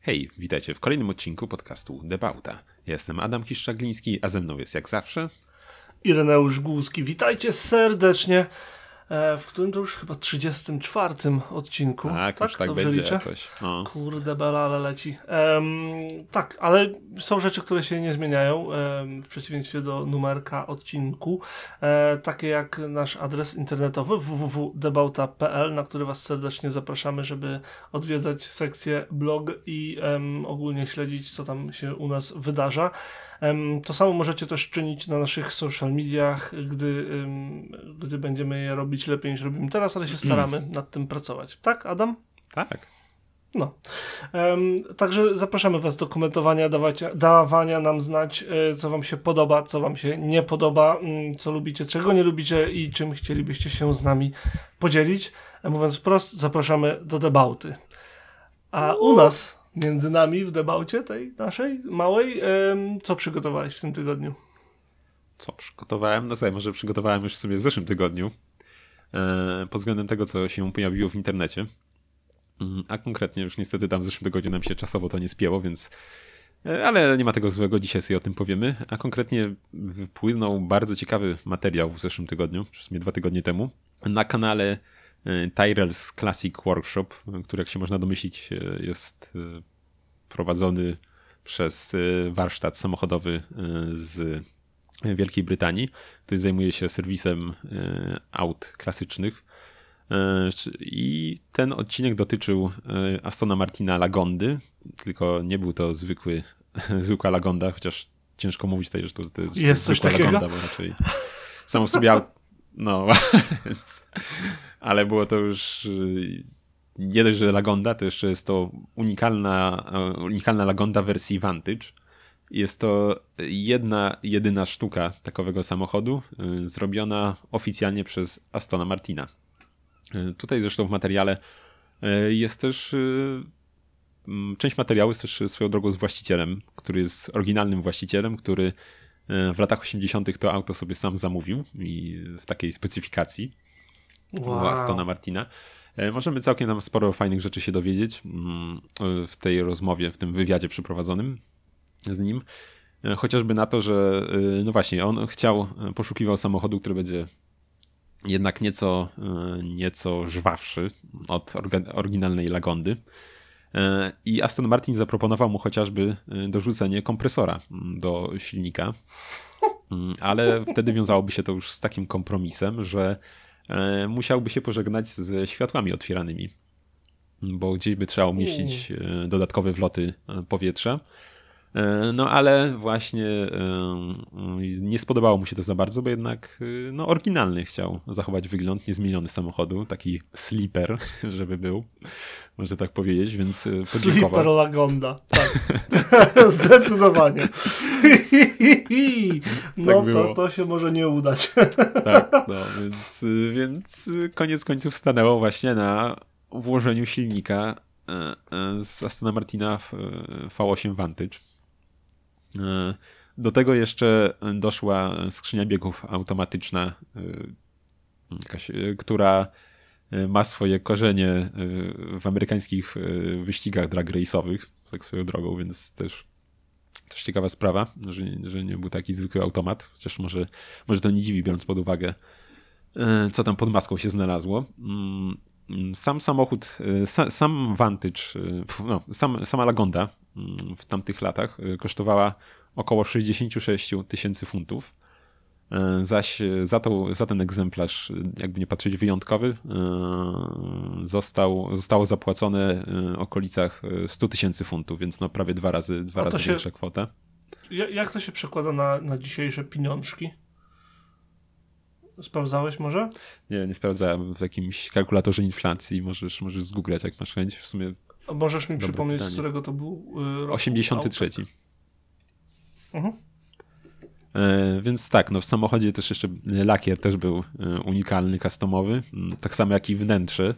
Hej, witajcie w kolejnym odcinku podcastu Debauta. Ja jestem Adam Kiszczagliński, a ze mną jest jak zawsze Ireneusz Głuski. Witajcie serdecznie w którym to już chyba 34 odcinku. Tak, tak, już tak będzie liczę? jakoś. No. Kurde, belale leci. Um, tak, ale są rzeczy, które się nie zmieniają um, w przeciwieństwie do numerka odcinku. E, takie jak nasz adres internetowy www.debauta.pl, na który Was serdecznie zapraszamy, żeby odwiedzać sekcję blog i ogólnie śledzić, co tam się u nas wydarza. To samo możecie też czynić na naszych social mediach, gdy, gdy będziemy je robić lepiej niż robimy teraz, ale się staramy mm. nad tym pracować. Tak, Adam? Tak. No. Um, także zapraszamy Was do komentowania, dawacia, dawania nam znać, e, co Wam się podoba, co Wam się nie podoba, mm, co lubicie, czego nie lubicie i czym chcielibyście się z nami podzielić. E, mówiąc wprost, zapraszamy do debauty. A u nas między nami w debaucie tej naszej małej. Co przygotowałeś w tym tygodniu? Co przygotowałem? No słuchaj, może przygotowałem już sobie w zeszłym tygodniu e, pod względem tego, co się pojawiło w internecie. Mm, a konkretnie już niestety tam w zeszłym tygodniu nam się czasowo to nie spięło, więc e, ale nie ma tego złego, dzisiaj sobie o tym powiemy. A konkretnie wypłynął bardzo ciekawy materiał w zeszłym tygodniu, w sumie dwa tygodnie temu, na kanale Tyrell's Classic Workshop, który jak się można domyślić e, jest e, prowadzony przez warsztat samochodowy z Wielkiej Brytanii, który zajmuje się serwisem aut klasycznych. I ten odcinek dotyczył Astona Martina Lagondy, tylko nie był to zwykły, zwykła Lagonda, chociaż ciężko mówić tutaj, że to, to jest, jest coś takiego? Lagonda, bo raczej samo w sobie no, ale było to już y, nie dość, że Lagonda, to jeszcze jest to unikalna, y, unikalna Lagonda wersji Vantage. Jest to jedna, jedyna sztuka takowego samochodu, y, zrobiona oficjalnie przez Astona Martina. Tutaj zresztą w materiale jest też część materiału jest też swoją drogą z właścicielem, który jest oryginalnym właścicielem, który w latach 80. to auto sobie sam zamówił i w takiej specyfikacji wow. Astona Martina. E, możemy całkiem nam sporo fajnych rzeczy się dowiedzieć mm, w tej rozmowie, w tym wywiadzie przeprowadzonym z nim. E, chociażby na to, że e, no właśnie, on chciał, poszukiwał samochodu, który będzie jednak nieco, nieco żwawszy od oryginalnej Lagondy. E, I Aston Martin zaproponował mu chociażby e, dorzucenie kompresora mm, do silnika, mm, ale wtedy wiązałoby się to już z takim kompromisem, że e, musiałby się pożegnać ze światłami otwieranymi, bo gdzieś by trzeba umieścić dodatkowe wloty powietrza. E, no ale właśnie e, nie spodobało mu się to za bardzo, bo jednak e, no, oryginalny chciał zachować wygląd niezmieniony samochodu, taki sleeper, żeby był, można tak powiedzieć, więc podziękował. Sleeper Lagonda, tak. Zdecydowanie. no tak to, to się może nie udać. tak, no więc, więc koniec końców stanęło właśnie na włożeniu silnika z Astona Martina V8 Vantage E, do tego jeszcze doszła skrzynia biegów automatyczna, e, e, która ma swoje korzenie w amerykańskich wyścigach drag race'owych, tak swoją drogą, więc też, też ciekawa sprawa, że, że nie był taki zwykły automat, chociaż może, może to nie dziwi, biorąc pod uwagę, co tam pod maską się znalazło. Mm, sam samochód, sam Vantage, no, sam, sama Lagonda w tamtych latach y, kosztowała około 66 tysięcy funtów. Y, zaś za, to, za ten egzemplarz, y, jakby nie patrzeć wyjątkowy, został, zostało zapłacone w okolicach 100 tysięcy funtów, więc no prawie dwa razy, dwa razy się, większa kwota. Jak to się przekłada na, na dzisiejsze pieniążki? Sprawdzałeś może? Nie, nie sprawdzałem w jakimś kalkulatorze inflacji. Możesz, możesz zgooglać, jak masz chęć. W sumie a możesz mi przypomnieć, pytanie. z którego to był y, rok? 83. Mhm. E, więc tak, no w samochodzie też jeszcze lakier też był e, unikalny, customowy, mm, tak samo jak i wnętrze, e,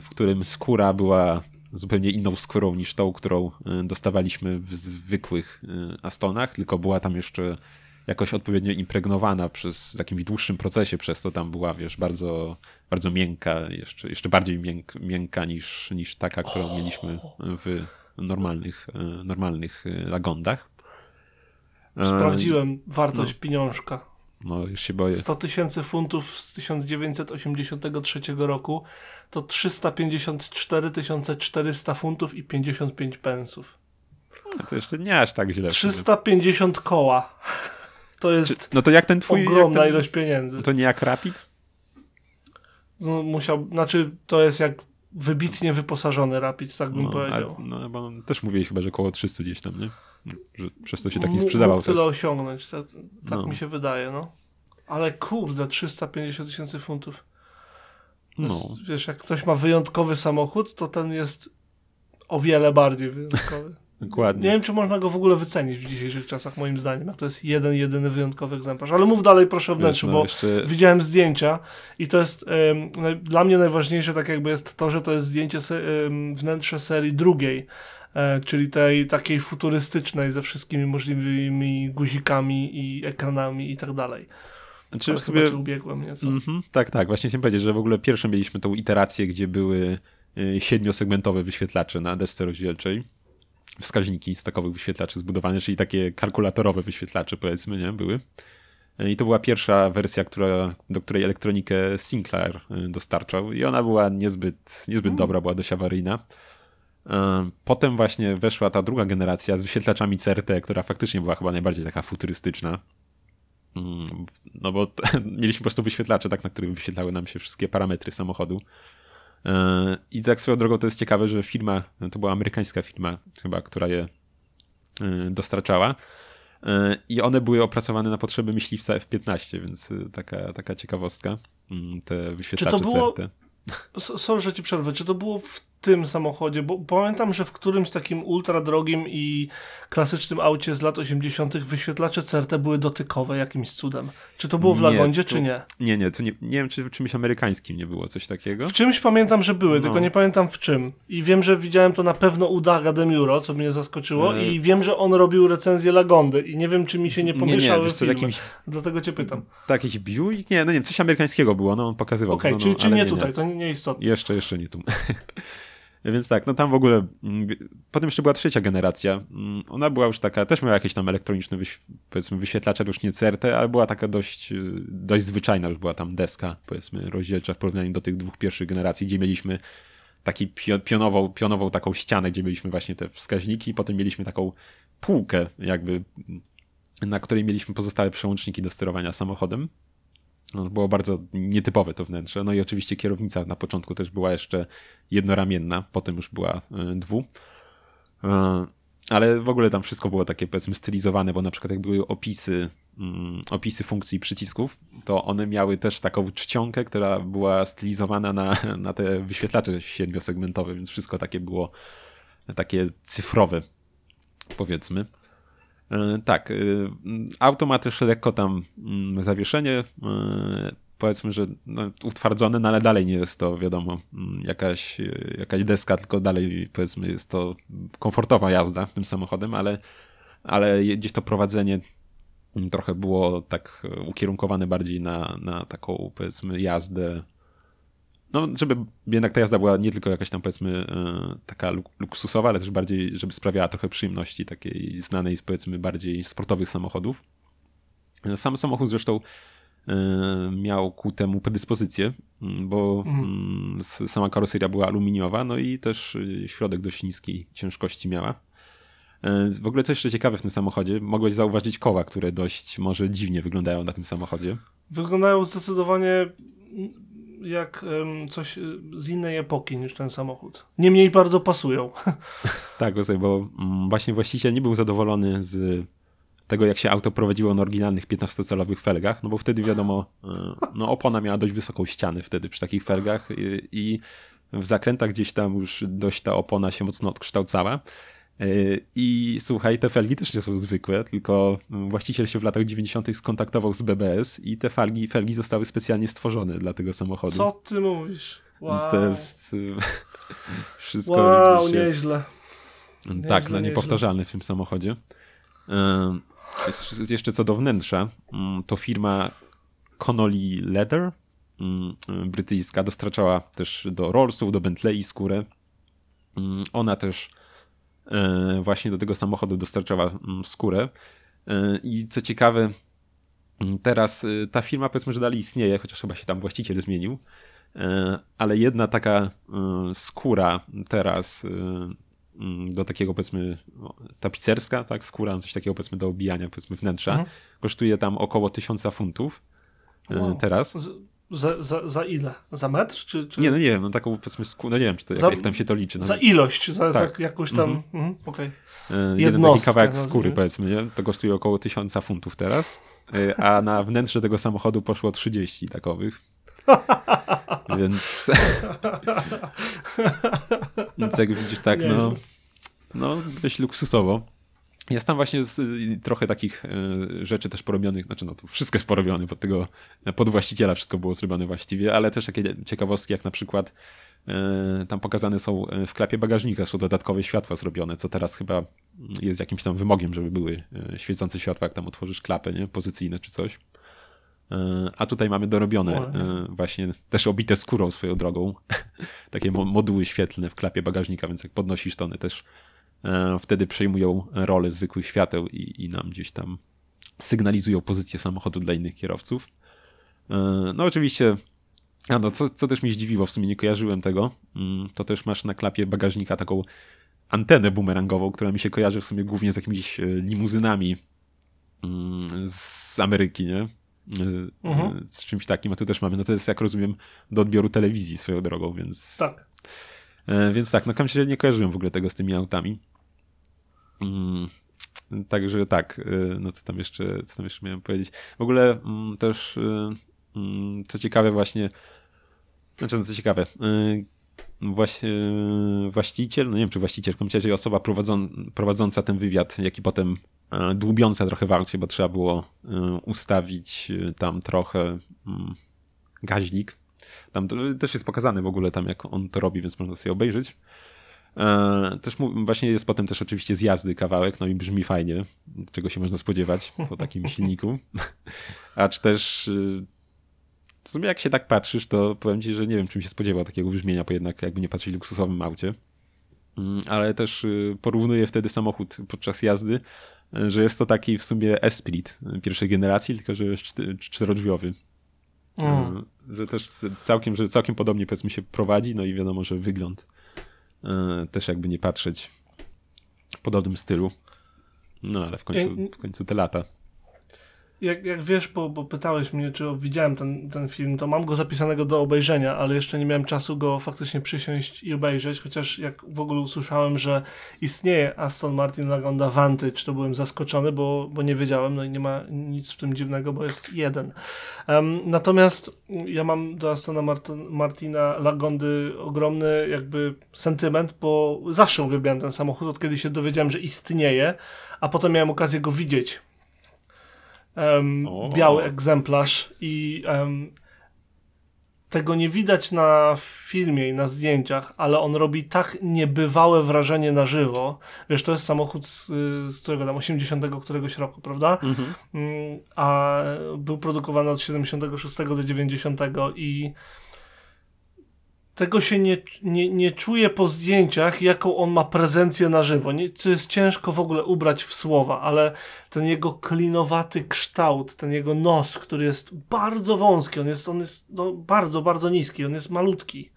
w którym skóra była zupełnie inną skórą niż tą, którą dostawaliśmy w zwykłych Astonach, tylko była tam jeszcze jakoś odpowiednio impregnowana przez takim dłuższym procesie, przez to tam była, wiesz, bardzo, bardzo miękka, jeszcze, jeszcze bardziej mięk, miękka niż, niż taka, którą mieliśmy w normalnych, e, normalnych e, lagondach. Sprawdziłem wartość no. pieniążka. No, już się boję. 100 tysięcy funtów z 1983 roku to 354 400 funtów i 55 pensów. No, to jeszcze nie aż tak źle. 350 koła. To jest Czy, no to jak ten twój, ogromna jak ten, ilość pieniędzy. To nie jak Rapid? No, musiał, znaczy to jest jak wybitnie wyposażony Rapid, tak bym no, powiedział. A, no, bo też mówiłeś chyba, że około 300 gdzieś tam, nie? Że przez to się tak nie sprzedawał. Mógł tyle osiągnąć, tak, tak no. mi się wydaje, no. Ale kurde, 350 tysięcy funtów. No. wiesz, jak ktoś ma wyjątkowy samochód, to ten jest o wiele bardziej wyjątkowy. Dokładnie. Nie wiem, czy można go w ogóle wycenić w dzisiejszych czasach, moim zdaniem, to jest jeden, jedyny wyjątkowy egzemplarz. Ale mów dalej, proszę o wnętrzu, no, bo jeszcze... widziałem zdjęcia i to jest dla mnie najważniejsze, tak jakby jest to, że to jest zdjęcie se, wnętrze serii drugiej, e, czyli tej takiej futurystycznej ze wszystkimi możliwymi guzikami i ekranami i tak dalej. Znaczy, w sobie... ubiegłem nieco. Mm -hmm, tak, tak. Właśnie chciałem powiedzieć, że w ogóle pierwsze mieliśmy tą iterację, gdzie były y, siedmiosegmentowe wyświetlacze na desce rozdzielczej wskaźniki z takowych wyświetlaczy zbudowane, czyli takie kalkulatorowe wyświetlacze powiedzmy, nie, były. I to była pierwsza wersja, która, do której elektronikę Sinclair y, dostarczał i ona była niezbyt, niezbyt dobra, była dość awaryjna. Y, potem właśnie weszła ta druga generacja z wyświetlaczami CRT, która faktycznie była chyba najbardziej taka futurystyczna. Mm, no bo mieliśmy po prostu wyświetlacze, tak, na których wyświetlały nam się wszystkie parametry samochodu. I tak swoją drogą to jest ciekawe, że firma, to była amerykańska firma chyba, która je e, dostarczała. E, I one były opracowane na potrzeby myśliwca F-15, więc e, taka, taka ciekawostka. Mm, te wyświetlacze Czy to było... Sorry, że ci przerwę. Czy to było w tym samochodzie, bo pamiętam, że w którymś takim ultra drogim i klasycznym aucie z lat 80. wyświetlacze CRT były dotykowe jakimś cudem. Czy to było w Lagondzie, czy nie? Nie, nie, to nie, nie wiem, czy w czymś amerykańskim nie było coś takiego. W czymś pamiętam, że były, no. tylko nie pamiętam w czym. I wiem, że widziałem to na pewno u Daga Demiuro, co mnie zaskoczyło e... i wiem, że on robił recenzję Lagondy i nie wiem, czy mi się nie pomieszały nie, nie, filmy. Jakimś... Dlatego cię pytam. Tak, jakiś Buick? Nie, no nie wiem, coś amerykańskiego było, no on pokazywał. Okej, okay, no, no, czyli, czyli nie, nie tutaj, to nie istotne. Jeszcze, jeszcze nie tu. Więc tak, no tam w ogóle. Mm, potem jeszcze była trzecia generacja. Mm, ona była już taka, też miała jakieś tam elektroniczne wyś, powiedzmy wyświetlacze, już nie CRT, ale była taka dość, y, dość zwyczajna, już była tam deska, powiedzmy, rozdzielcza w porównaniu do tych dwóch pierwszych generacji, gdzie mieliśmy taki pionową, pionową taką ścianę, gdzie mieliśmy właśnie te wskaźniki, potem mieliśmy taką półkę, jakby, na której mieliśmy pozostałe przełączniki do sterowania samochodem. No, było bardzo nietypowe to wnętrze. No i oczywiście kierownica na początku też była jeszcze jednoramienna, potem już była e, dwu. E, ale w ogóle tam wszystko było takie powiedzmy stylizowane, bo na przykład jak były opisy, mm, opisy funkcji przycisków, to one miały też taką czcionkę, która była stylizowana na, na te wyświetlacze siedmiosegmentowe, więc wszystko takie było takie cyfrowe, powiedzmy. E, tak, e, auto ma też lekko tam mm, zawieszenie, e, powiedzmy, że no, utwardzone, no ale dalej nie jest to, wiadomo, mm, jakaś, jakaś deska, tylko dalej, powiedzmy, jest to komfortowa jazda tym samochodem, ale, ale gdzieś to prowadzenie mm, trochę było tak ukierunkowane bardziej na, na taką, powiedzmy, jazdę no, żeby jednak ta jazda była nie tylko jakaś tam powiedzmy e, taka luksusowa, ale też bardziej, żeby sprawiała trochę przyjemności takiej znanej powiedzmy bardziej sportowych samochodów. E, sam samochód zresztą e, miał ku temu predyspozycję, bo mhm. sama karoseria była aluminiowa, no i też środek dość niskiej ciężkości miała. W ogóle coś jeszcze ciekawe w tym samochodzie, mogłeś zauważyć koła, które dość może dziwnie wyglądają na tym samochodzie. Wyglądają zdecydowanie jak coś y, z innej epoki niż ten samochód. Niemniej bardzo pasują. tak, bo mm, właśnie właściciel nie był zadowolony z tego, jak się auto prowadziło na oryginalnych 15-calowych felgach, no bo wtedy wiadomo, y, no opona miała dość wysoką ścianę wtedy przy takich felgach i w zakrętach gdzieś tam już dość ta opona się mocno odkształcała. E, I słuchaj, te felgi też nie są zwykłe, tylko właściciel się w latach 90. skontaktował z BBS i te felgi, felgi zostały specjalnie stworzone dla tego samochodu. Co ty mówisz? Wow. Więc to jest wszystko wow, nieźle. Jest, tak, nieźle, no niepowtarzalne w tym samochodzie. jest jeszcze co do wnętrza, mm, to firma Connolly Leather, mm, brytyjska, dostarczała też do Rollsów, do Bentley skórę. Mm, ona też e, właśnie do tego samochodu dostarczała skórę. E, I co ciekawe, teraz e, ta firma powiedzmy, że dalej istnieje, chociaż chyba się tam właściciel zmienił, ale jedna taka skóra teraz Mm, do takiego powiedzmy tapicerska, tak, skóra, coś takiego powiedzmy do obijania powiedzmy wnętrza. Mhm. Kosztuje tam około tysiąca funtów e, wow. teraz. Za, za, za ile? Za metr? Czy, czy... Nie, no nie wiem, no taką powiedzmy skórę, no nie wiem, czy to, za, jak, jak, tam się to liczy. No. Za ilość, za, tak. za jakąś tam, mhm. mhm okej. Okay. Jeden taki kawałek no, skóry nie? powiedzmy, nie? to kosztuje około tysiąca funtów teraz, e, a na wnętrze tego samochodu poszło 30 takowych. Więc. Więc jak widzisz, tak, no, no dość luksusowo. Jest tam właśnie z, trochę takich y, rzeczy też porobionych, znaczy no to wszystko jest porobione pod tego, pod właściciela wszystko było zrobione właściwie, ale też takie ciekawostki jak na przykład y, tam pokazane są e, w klapie bagażnika są dodatkowe światła zrobione, co teraz chyba jest jakimś tam wymogiem, żeby były świecące światła, jak tam otworzysz klapę, nie? Pozycyjne czy coś. E, a tutaj mamy dorobione, e, właśnie też obite skórą swoją drogą, takie moduły świetlne w klapie bagażnika, więc jak podnosisz to one też e, wtedy przejmują rolę zwykłych świateł i, i nam gdzieś tam sygnalizują pozycję samochodu dla innych kierowców. No oczywiście, a no, co, co też mnie zdziwiło, w sumie nie kojarzyłem tego, mm, to też masz na klapie bagażnika taką antenę bumerangową, która mi się kojarzy w sumie głównie z jakimiś limuzynami mm, z Ameryki, nie? mhm. z czymś takim, a tu też mamy, no to jest jak rozumiem do odbioru telewizji swoją drogą, więc... Tak. E, więc tak, no kam nie kojarzyłem w ogóle tego z tymi autami. Mm, także tak, e, no co tam jeszcze, co tam jeszcze miałem powiedzieć. W ogóle mm, też e, mm, co ciekawe właśnie, znaczy no co ciekawe, właśnie, właściciel, no nie wiem czy właściciel, w osoba prowadząca, ten wywiad, jak i potem dłubiące trochę w bo trzeba było ustawić tam trochę gaźnik. Tam też jest pokazany w ogóle tam, jak on to robi, więc można sobie obejrzeć. Też właśnie jest potem też oczywiście z jazdy kawałek, no i brzmi fajnie, czego się można spodziewać po takim silniku. Acz też w sumie jak się tak patrzysz, to powiem ci, że nie wiem, czym się spodziewał takiego brzmienia, bo jednak jakby nie patrzeć luksusowym aucie. Mm, ale też porównuję wtedy samochód podczas jazdy że jest to taki w sumie Esprit pierwszej generacji, tylko że jest czterodrzwiowy. Mm. Że też całkiem, że całkiem podobnie powiedzmy się prowadzi, no i wiadomo, że wygląd e, też jakby nie patrzeć w podobnym stylu. No ale w końcu, w końcu te lata jak, jak wiesz, bo, bo pytałeś mnie, czy widziałem ten, ten film, to mam go zapisanego do obejrzenia, ale jeszcze nie miałem czasu go faktycznie przysiąść i obejrzeć, chociaż jak w ogóle usłyszałem, że istnieje Aston Martin Lagonda Vantage, to byłem zaskoczony, bo, bo nie wiedziałem, no i nie ma nic w tym dziwnego, bo jest jeden. Um, natomiast ja mam do Astona Martin, Martina Lagondy ogromny jakby sentyment, bo zawsze uwielbiałem ten samochód, od kiedy się dowiedziałem, że istnieje, a potem miałem okazję go widzieć um, biały egzemplarz i um, tego nie widać na filmie i na zdjęciach, ale on robi tak niebywałe wrażenie na żywo. Wiesz, to jest samochód z, z którego tam 80 któregoś roku, prawda? Mhm. Mm, a był produkowany od 76 do 90 i tego się nie, nie, nie czuję po zdjęciach, jaką on ma prezencję na żywo. Nie, to jest ciężko w ogóle ubrać w słowa, ale ten jego klinowaty kształt, ten jego nos, który jest bardzo wąski, on jest, on jest no, bardzo, bardzo niski, on jest malutki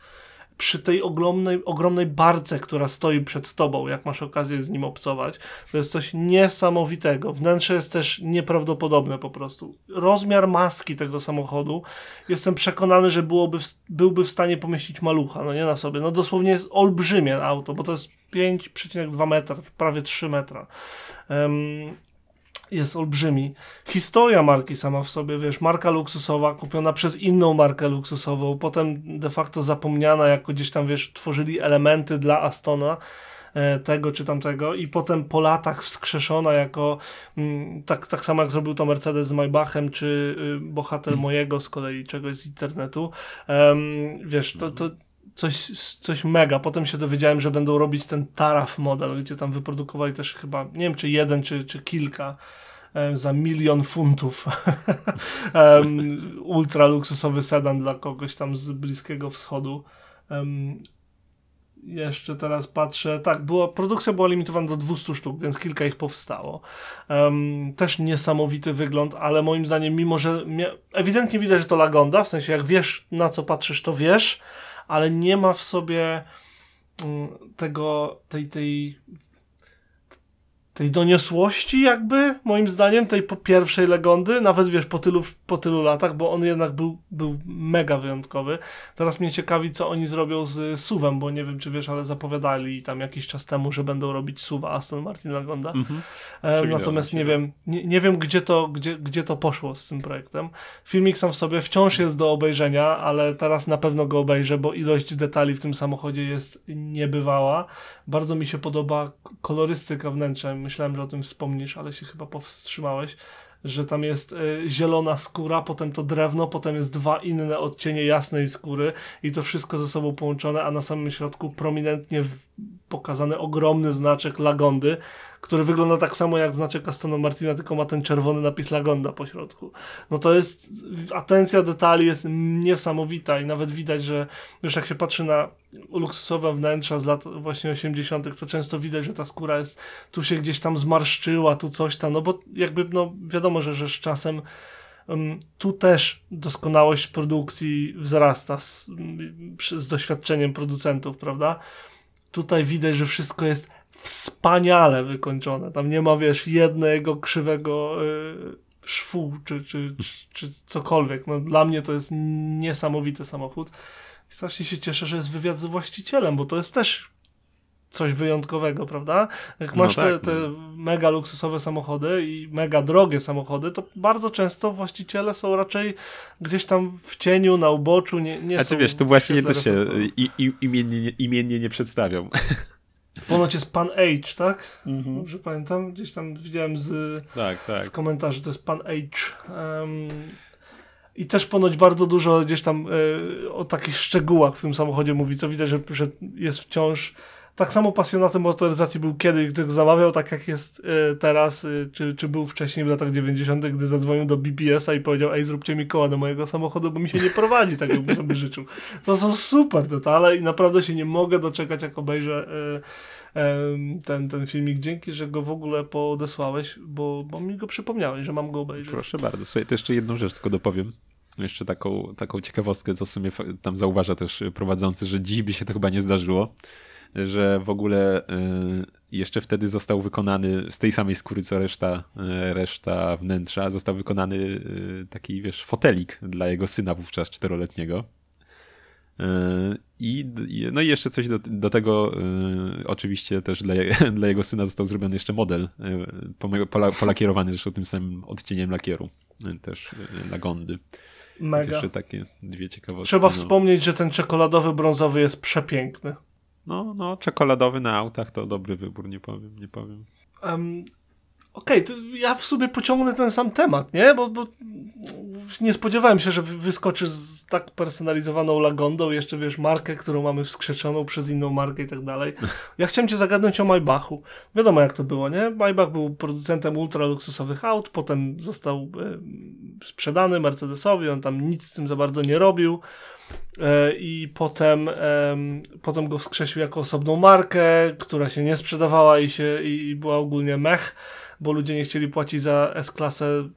przy tej ogromnej, ogromnej barce, która stoi przed tobą, jak masz okazję z nim obcować. To jest coś niesamowitego. Wnętrze jest też nieprawdopodobne po prostu. Rozmiar maski tego samochodu, jestem przekonany, że byłoby, byłby w stanie pomieścić malucha, no nie na sobie. No dosłownie jest olbrzymie auto, bo to jest 5,2 metra, prawie 3 metra. Um, jest olbrzymi. Historia marki sama w sobie, wiesz, marka luksusowa kupiona przez inną markę luksusową, potem de facto zapomniana, jako gdzieś tam, wiesz, tworzyli elementy dla Astona e, tego czy tamtego i potem po latach wskrzeszona jako mm, tak, tak samo jak zrobił to Mercedes z Maybachem czy y, bohater mojego z kolei czegoś z internetu wiesz, to, to coś, coś mega. Potem się dowiedziałem, że będą robić ten Taraf model, gdzie tam wyprodukowali też chyba, nie wiem czy jeden, czy, czy kilka za milion funtów. um, ultra luksusowy sedan dla kogoś tam z Bliskiego Wschodu. Um, jeszcze teraz patrzę, tak, była, produkcja była limitowana do 200 sztuk, więc kilka ich powstało. Um, też niesamowity wygląd, ale moim zdaniem, mimo że ewidentnie widać, że to Lagonda, w sensie jak wiesz na co patrzysz, to wiesz, ale nie ma w sobie um, tego, tej, tej tej doniosłości jakby, moim zdaniem, tej po pierwszej Legondy, nawet wiesz, po tylu, po tylu latach, bo on jednak był, był mega wyjątkowy. Teraz mnie ciekawi, co oni zrobią z suwem, bo nie wiem, czy wiesz, ale zapowiadali tam jakiś czas temu, że będą robić suwa Aston Martin Legonda. Mhm. E, natomiast nie wiem, nie, nie wiem, gdzie to, gdzie, gdzie to poszło z tym projektem. Filmik sam w sobie wciąż jest do obejrzenia, ale teraz na pewno go obejrzę, bo ilość detali w tym samochodzie jest niebywała. Bardzo mi się podoba kolorystyka wnętrza. Myślałem, że o tym wspomnisz, ale się chyba powstrzymałeś, że tam jest y, zielona skóra, potem to drewno, potem jest dwa inne odcienie jasnej skóry i to wszystko ze sobą połączone, a na samym środku prominentnie pokazany ogromny znaczek Lagondy, który wygląda tak samo jak znaczek Astona Martina, tylko ma ten czerwony napis Lagonda po środku. No to jest, atencja detali jest niesamowita i nawet widać, że już jak się patrzy na luksusowe wnętrza z lat właśnie 80., to często widać, że ta skóra jest, tu się gdzieś tam zmarszczyła, tu coś tam, no bo jakby, no wiadomo, że, że z czasem um, tu też doskonałość produkcji wzrasta z, z doświadczeniem producentów, prawda? Tutaj widać, że wszystko jest wspaniale wykończone. Tam nie ma, wiesz, jednego krzywego y, szwu czy, czy, czy, czy, cokolwiek. No, dla mnie to jest niesamowity samochód. I strasznie się cieszę, że jest wywiad z właścicielem, bo to jest też coś wyjątkowego, prawda? Jak no masz no tak, te, te no. mega luksusowe samochody i mega drogie samochody, to bardzo często właściciele są raczej gdzieś tam w cieniu, na uboczu, nie, nie A ty wiesz, tu właściwie też się i, i, imiennie, imiennie nie przedstawią. Ponoć jest Pan H, tak? Mhm. Dobrze pamiętam? Gdzieś tam widziałem z, tak, tak. z komentarzy, to jest Pan H. Um, i też ponoć bardzo dużo gdzieś tam y, o takich szczegółach w tym samochodzie mówi, co widać, że, że jest wciąż tak samo pasjonatem motoryzacji był kiedyś, gdy zamawiał, tak jak jest y, teraz, y, czy, czy był wcześniej w latach 90., gdy zadzwonił do BPS-a i powiedział, ej, zróbcie mi koła do mojego samochodu, bo mi się nie prowadzi tak, jakbym sobie życzył. To są super detale i naprawdę się nie mogę doczekać, jak obejrzę y, ten, ten filmik. Dzięki, że go w ogóle podesłałeś, bo, bo mi go przypomniałeś, że mam go obejrzeć. Proszę bardzo. Słuchaj, to jeszcze jedną rzecz tylko dopowiem jeszcze taką, taką ciekawostkę, co w sumie tam zauważa też prowadzący, że dziś by się to chyba nie zdarzyło że w ogóle y, jeszcze wtedy został wykonany z tej samej skóry co reszta, y, reszta wnętrza, został wykonany y, taki, wiesz, fotelik dla jego syna wówczas czteroletniego. I, no i jeszcze coś do, do tego, oczywiście też dla, dla jego syna został zrobiony jeszcze model, pola, polakierowany zresztą tym samym odcieniem lakieru, też Lagondy. Mega. Więc jeszcze takie dwie ciekawostki. Trzeba no. wspomnieć, że ten czekoladowy brązowy jest przepiękny. No, no, czekoladowy na autach to dobry wybór, nie powiem, nie powiem. Um, Okej, okay, ja w sobie pociągnę ten sam temat, nie? Bo, bo nie spodziewałem się, że wyskoczysz z tak personalizowaną Lagondą, jeszcze wiesz, markę, którą mamy wskrzeczoną przez inną markę i tak dalej. Ja chciałem cię zagadnąć o Maybachu. Wiadomo jak to było, nie? Maybach był producentem ultra luksusowych aut, potem został sprzedany Mercedesowi, on tam nic z tym za bardzo nie robił. E, i potem, potem go wskrzesił jako osobną markę, która się nie sprzedawała i, się, i była ogólnie mech, bo ludzie nie chcieli płacić za S-klasę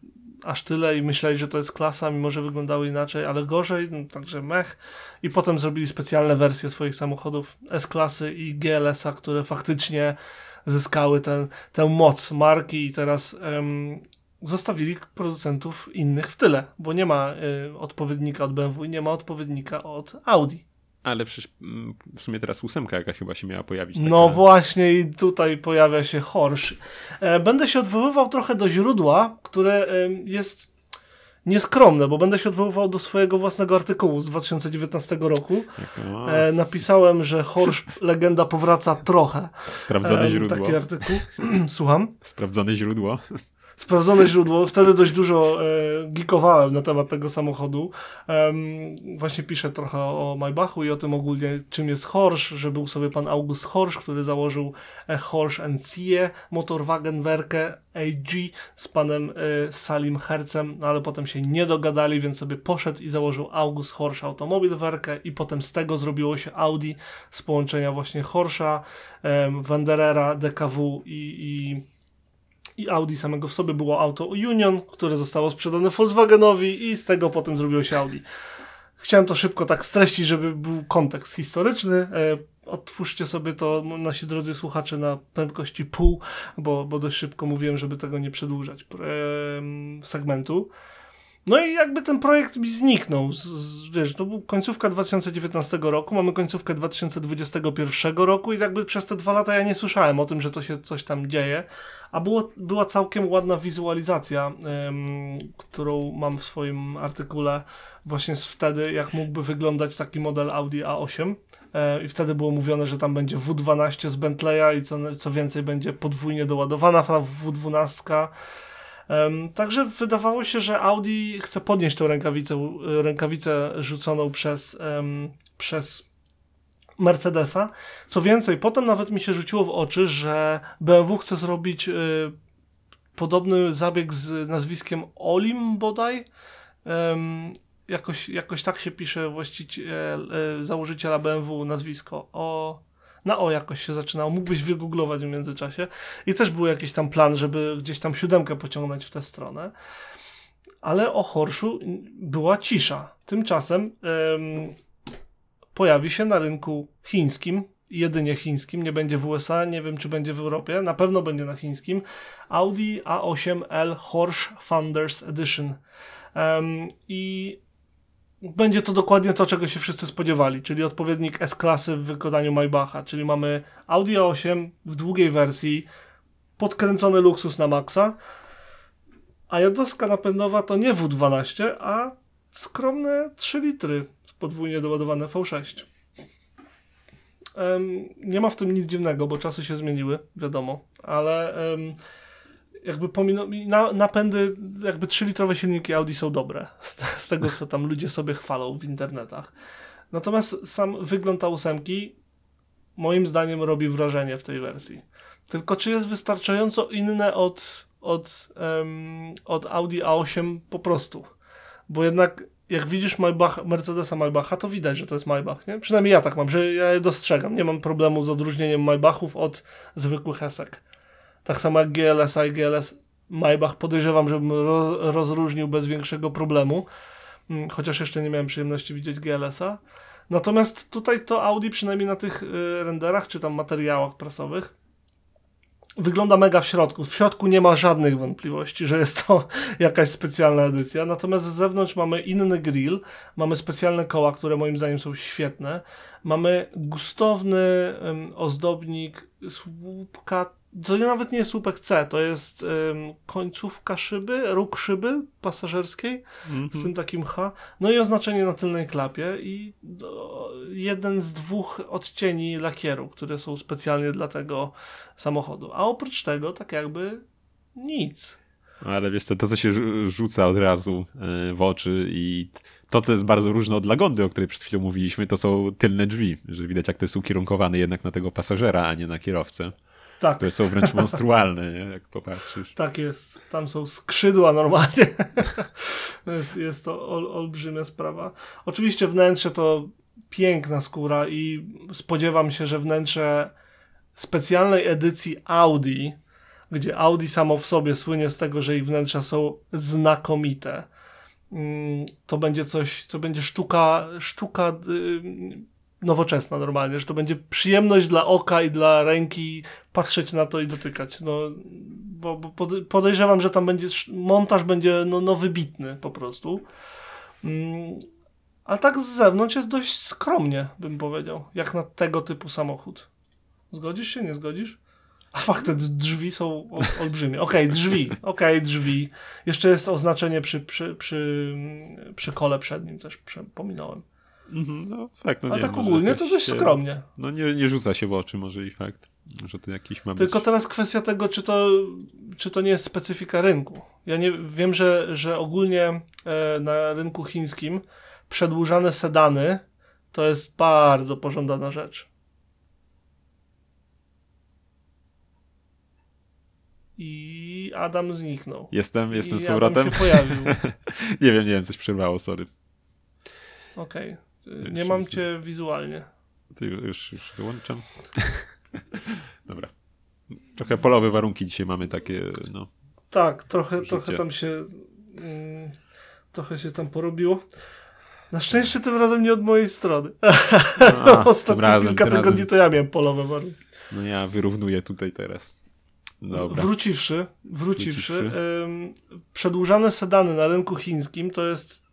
aż tyle i myśleli, że to jest klasa, mimo że wyglądały inaczej, ale gorzej, no, także mech. I potem zrobili specjalne wersje swoich samochodów S-klasy i GLS-a, które faktycznie zyskały ten, tę moc marki i teraz zostawili producentów innych w tyle, bo nie ma y, odpowiednika od BMW i nie ma odpowiednika od Audi. Ale przecież mm, w sumie teraz ósemka jaka chyba się miała pojawić. Taka... No właśnie i tutaj pojawia się Horsch. E, będę się odwoływał trochę do źródła, które jest nieskromne, bo będę się odwoływał do swojego własnego artykułu z 2019 roku. E, napisałem, że Horsch legenda powraca trochę. Sprawdzone źródło. Taki artykuł. Słucham? Sprawdzone źródło. Sprawdzone źródło. Wtedy dość dużo e, geekowałem na temat tego samochodu. właśnie piszę trochę o Maybachu i o tym ogólnie, czym jest Horsch, że był sobie pan August Horsch, który założył e, Horsch Cie, Motorwagenwerke AG z panem e, Salim Hercem, no ale potem się nie dogadali, więc sobie poszedł i założył August Horsch Automobilwerke i potem z tego zrobiło się Audi z połączenia właśnie Horscha, Wanderera, DKW i, i i Audi samego w sobie było auto Union, które zostało sprzedane Volkswagenowi i z tego potem zrobiło się Audi. Chciałem to szybko tak streścić, żeby był kontekst historyczny. E, otwórzcie sobie to, nasi drodzy słuchacze, na prędkości pół, bo, bo dość szybko mówiłem, żeby tego nie przedłużać e, segmentu. No i jakby ten projekt zniknął. Z, z, wiesz, to był końcówka 2019 roku, mamy końcówkę 2021 roku i jakby przez te dwa lata ja nie słyszałem o tym, że to się coś tam dzieje. A było, była całkiem ładna wizualizacja, ym, którą mam w swoim artykule właśnie z wtedy, jak mógłby wyglądać taki model Audi A8. E, I wtedy było mówione, że tam będzie W12 z Bentleya i co, co więcej będzie podwójnie doładowana W12 Um, także wydawało się, że Audi chce podnieść tą rękawicę, rękawicę rzuconą przez, przez Mercedesa. Co więcej, potem nawet mi się rzuciło w oczy, że BMW chce zrobić y, podobny zabieg z nazwiskiem Olim bodaj. Jakoś, jakoś tak się pisze właściciel, y, założyciela BMW nazwisko. O, na O jakoś się zaczynało. Mógłbyś wygooglować w międzyczasie. I też był jakiś tam plan, żeby gdzieś tam siódemkę pociągnąć w tę stronę. Ale o Horszu była cisza. Tymczasem ym, pojawi się na rynku chińskim, jedynie chińskim, nie będzie w USA, nie wiem czy będzie w Europie, na pewno będzie na chińskim, Audi A8L Horsch Founders Edition. I będzie to dokładnie to, czego się wszyscy spodziewali, czyli odpowiednik S-klasy w wykonaniu Maybacha, czyli mamy Audi A8 w długiej wersji, podkręcony luksus na maksa, a jednostka napędowa to nie W12, a skromne 3 litry podwójnie doładowane V6. Um, nie ma w tym nic dziwnego, bo czasy się zmieniły, wiadomo, ale um, jakby na, napędy, jakby 3-litrowe silniki Audi są dobre, z, z, tego co tam ludzie sobie chwalą w internetach. Natomiast sam wygląd ta ósemki moim zdaniem robi wrażenie w tej wersji. Tylko czy jest wystarczająco inne od, od, um, od Audi A8 po prostu? Bo jednak jak widzisz Maybach, Mercedesa Maybacha, to widać, że to jest Maybach, nie? Przynajmniej ja tak mam, że ja je dostrzegam. Nie mam problemu z odróżnieniem Maybachów od zwykłych esek. Tak samo jak GLS i GLS Maybach podejrzewam, żebym ro rozróżnił bez większego problemu. Mm, chociaż jeszcze nie miałem przyjemności widzieć GLS-a. Natomiast tutaj to Audi, przynajmniej na tych y, renderach czy tam materiałach prasowych, wygląda mega w środku. W środku nie ma żadnych wątpliwości, że jest to jakaś specjalna edycja. Natomiast z zewnątrz mamy inny grill, mamy specjalne koła, które moim zdaniem są świetne. Mamy gustowny ozdobnik słupka to nawet nie jest słupek C, to jest ym, końcówka szyby, róg szyby pasażerskiej mm -hmm. z tym takim H. No i oznaczenie na tylnej klapie i do, jeden z dwóch odcieni lakieru, które są specjalnie dla tego samochodu. A oprócz tego tak jakby nic. Ale wiesz to, to co się rzuca od razu yy, w oczy i to, co jest bardzo różne od Lagondy, o której przed chwilą mówiliśmy, to są tylne drzwi, że widać jak to jest ukierunkowane jednak na tego pasażera, a nie na kierowcę. Tak. Które są wręcz monstrualne, nie? jak popatrzysz. Tak jest. Tam są skrzydła normalnie. jest, jest to ol, olbrzymia sprawa. Oczywiście wnętrze to piękna skóra i spodziewam się, że wnętrze specjalnej edycji Audi, gdzie Audi samo w sobie słynie z tego, że ich wnętrza są znakomite. Mm, to będzie coś, to będzie sztuka, sztuka y, nowoczesna normalnie, że to będzie przyjemność dla oka i dla ręki patrzeć na to i dotykać. No, bo, bo podejrzewam, że tam będzie montaż będzie no, no wybitny po prostu. Mm, a tak z zewnątrz jest dość skromnie, bym powiedział, jak na tego typu samochód. Zgodzisz się, nie zgodzisz? A fakt, te drzwi są olbrzymie. Okej, okay, drzwi, okej, okay, drzwi. Jeszcze jest oznaczenie przy, przy, przy, przy kole przednim też pominąłem. Mhm, no fakt, no tak może ogólnie to dość się- skromnie. No nie, nie rzuca się w oczy może i fakt, że to jakiś ma być... Tylko teraz kwestia tego, czy to, czy to nie jest specyfika rynku. Ja nie wiem, że, że ogólnie e, na rynku chińskim przedłużane sedany to jest bardzo pożądana rzecz. I Adam zniknął. Jestem, jestem I z Adam powrotem. się pojawił. nie wiem, nie wiem, coś przerwało, sorry. Okej. Już Nie mam cię wizualnie. To już, już, wyłączam. Dobra. Trochę polowe warunki dzisiaj mamy takie, no. Tak, trochę, Życie. trochę tam się mm, trochę się tam porobiło. Na szczęście tym razem nie od mojej strony. Tym Ostatnie razem, kilka tygodni razem. to ja miałem polowe warunki. No ja wyrównuję tutaj teraz. Dobra. Wróciwszy, wróciwszy, Wróciwszy. ym, przedłużane sedany na rynku chińskim to jest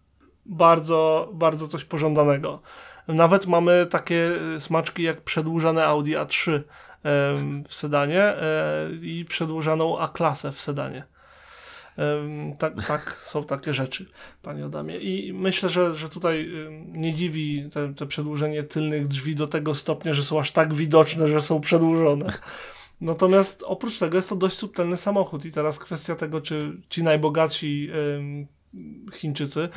bardzo, bardzo coś pożądanego. Nawet mamy takie y, smaczki jak przedłużane Audi A3 ym, w sedanie e, i przedłużaną A-klasę w sedanie. Tak, tak, są takie rzeczy, panie Adamie. I myślę, że, że tutaj nie dziwi te, te przedłużenie tylnych drzwi do tego stopnia, że są aż tak widoczne, że są przedłużone. Natomiast oprócz tego jest to dość subtelny samochód i teraz kwestia tego, czy ci najbogatsi Chińczycy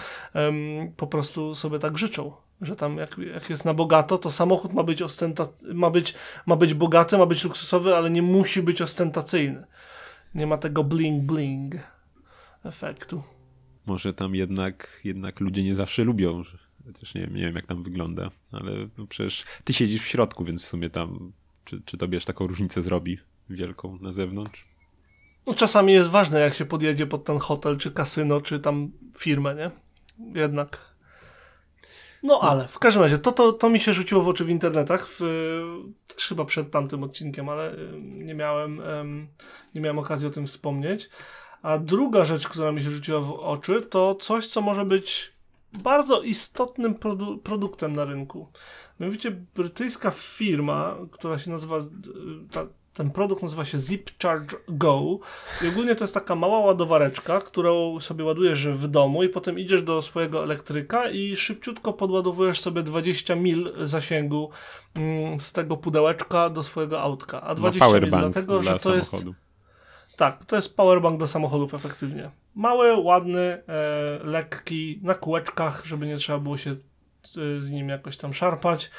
po prostu sobie tak życzą. Że tam jak, jak jest na bogato, to samochód ma być, ostenta- ma, być, ma być bogaty, ma być luksusowy, ale nie musi być ostentacyjny. Nie ma tego bling bling efektu. Może tam jednak, jednak ludzie nie zawsze lubią. Też nie wiem, nie wiem jak tam wygląda, ale no przecież ty siedzisz w środku, więc w sumie tam, czy, czy tobie aż taką różnicę zrobi wielką na zewnątrz? No czasami jest ważne, jak się podjedzie pod ten hotel, czy kasyno, czy tam firmę, nie? Jednak. No ale w każdym razie, to, to, to mi się rzuciło w oczy w internetach, w, też chyba przed tamtym odcinkiem, ale nie miałem, em, nie miałem okazji o tym wspomnieć. A druga rzecz, która mi się rzuciła w oczy, to coś, co może być bardzo istotnym produ- produktem na rynku. Mianowicie brytyjska firma, która się nazywa, y, ta, ten produkt nazywa się Zip Charge Go i ogólnie to jest taka mała ładowareczka, którą sobie ładujesz w domu i potem idziesz do swojego elektryka i szybciutko podładowujesz sobie 20 mil zasięgu mm, z tego pudełeczka do swojego autka. A No 20 mil powerbank dlatego, dla że to jest samochodu. tak, to jest powerbank do samochodów efektywnie. Mały, ładny, e, lekki, na kółeczkach, żeby nie trzeba było się e, z nim jakoś tam szarpać.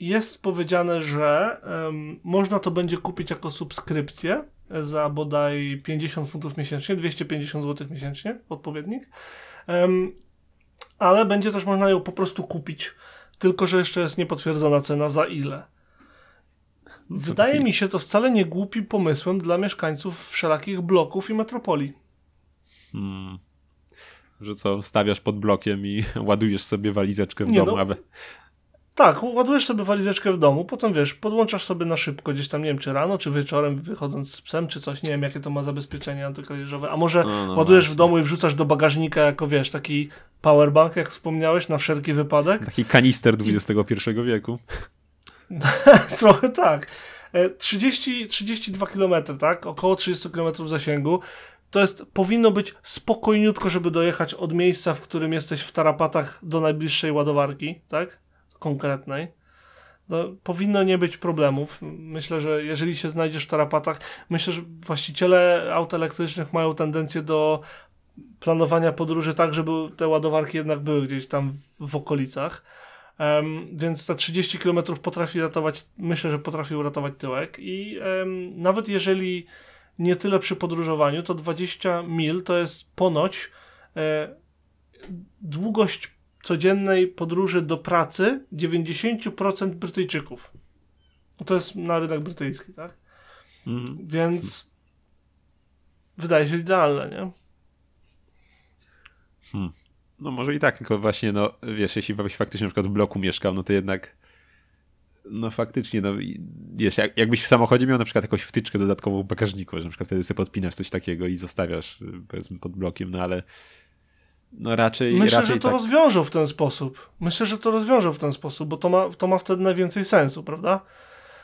Jest powiedziane, że em, można to będzie kupić jako subskrypcję za bodaj 50 funtów miesięcznie, 250 zł miesięcznie, odpowiednik. Em, ale będzie też można ją po prostu kupić, tylko że jeszcze jest niepotwierdzona cena za ile. Wydaje mi się to wcale nie głupi pomysłem dla mieszkańców wszelakich bloków i metropolii. Hmm. Że co, stawiasz pod blokiem i ładujesz sobie walizeczkę w Nie, domu, no. aby... Tak, ładujesz sobie walizeczkę w domu, potem wiesz, podłączasz sobie na szybko gdzieś tam, nie wiem, czy rano, czy wieczorem, wychodząc z psem, czy coś, nie wiem, jakie to ma zabezpieczenie antykradzieżowe, a może No, no ładujesz w właśnie. domu i wrzucasz do bagażnika jako, wiesz, taki powerbank, jak wspomniałeś, na wszelki wypadek? Taki kanister XXI wieku. Trochę tak. E, 30, 32 km, tak? Około 30 km zasięgu. To jest, powinno być spokojniutko, żeby dojechać od miejsca, w którym jesteś w tarapatach do najbliższej ładowarki, tak? Konkretnej. No, powinno nie być problemów. Myślę, że jeżeli się znajdziesz w tarapatach, myślę, że właściciele aut elektrycznych mają tendencję do planowania podróży tak, żeby te ładowarki jednak były gdzieś tam w okolicach. Em, więc te 30 km potrafi ratować, myślę, że potrafi uratować tyłek i em, nawet jeżeli nie tyle przy podróżowaniu, to 20 mil to jest ponoć e, długość codziennej podróży do pracy 90% Brytyjczyków. No To jest na rynek brytyjski, tak? Mhm. Więc wydaje się idealne, nie? No może i tak, tylko właśnie, no wiesz, jeśli byś faktycznie na przykład w bloku mieszkał, no to jednak no faktycznie, no wiesz, jak, jakbyś w samochodzie miał na przykład jakąś wtyczkę dodatkową w bagażniku, że na przykład wtedy sobie podpinasz coś takiego i zostawiasz powiedzmy pod blokiem, no ale no raczej, Myślę, raczej że to tak. rozwiążą w ten sposób. Myślę, że to rozwiążą w ten sposób, bo to ma, to ma wtedy najwięcej sensu, prawda?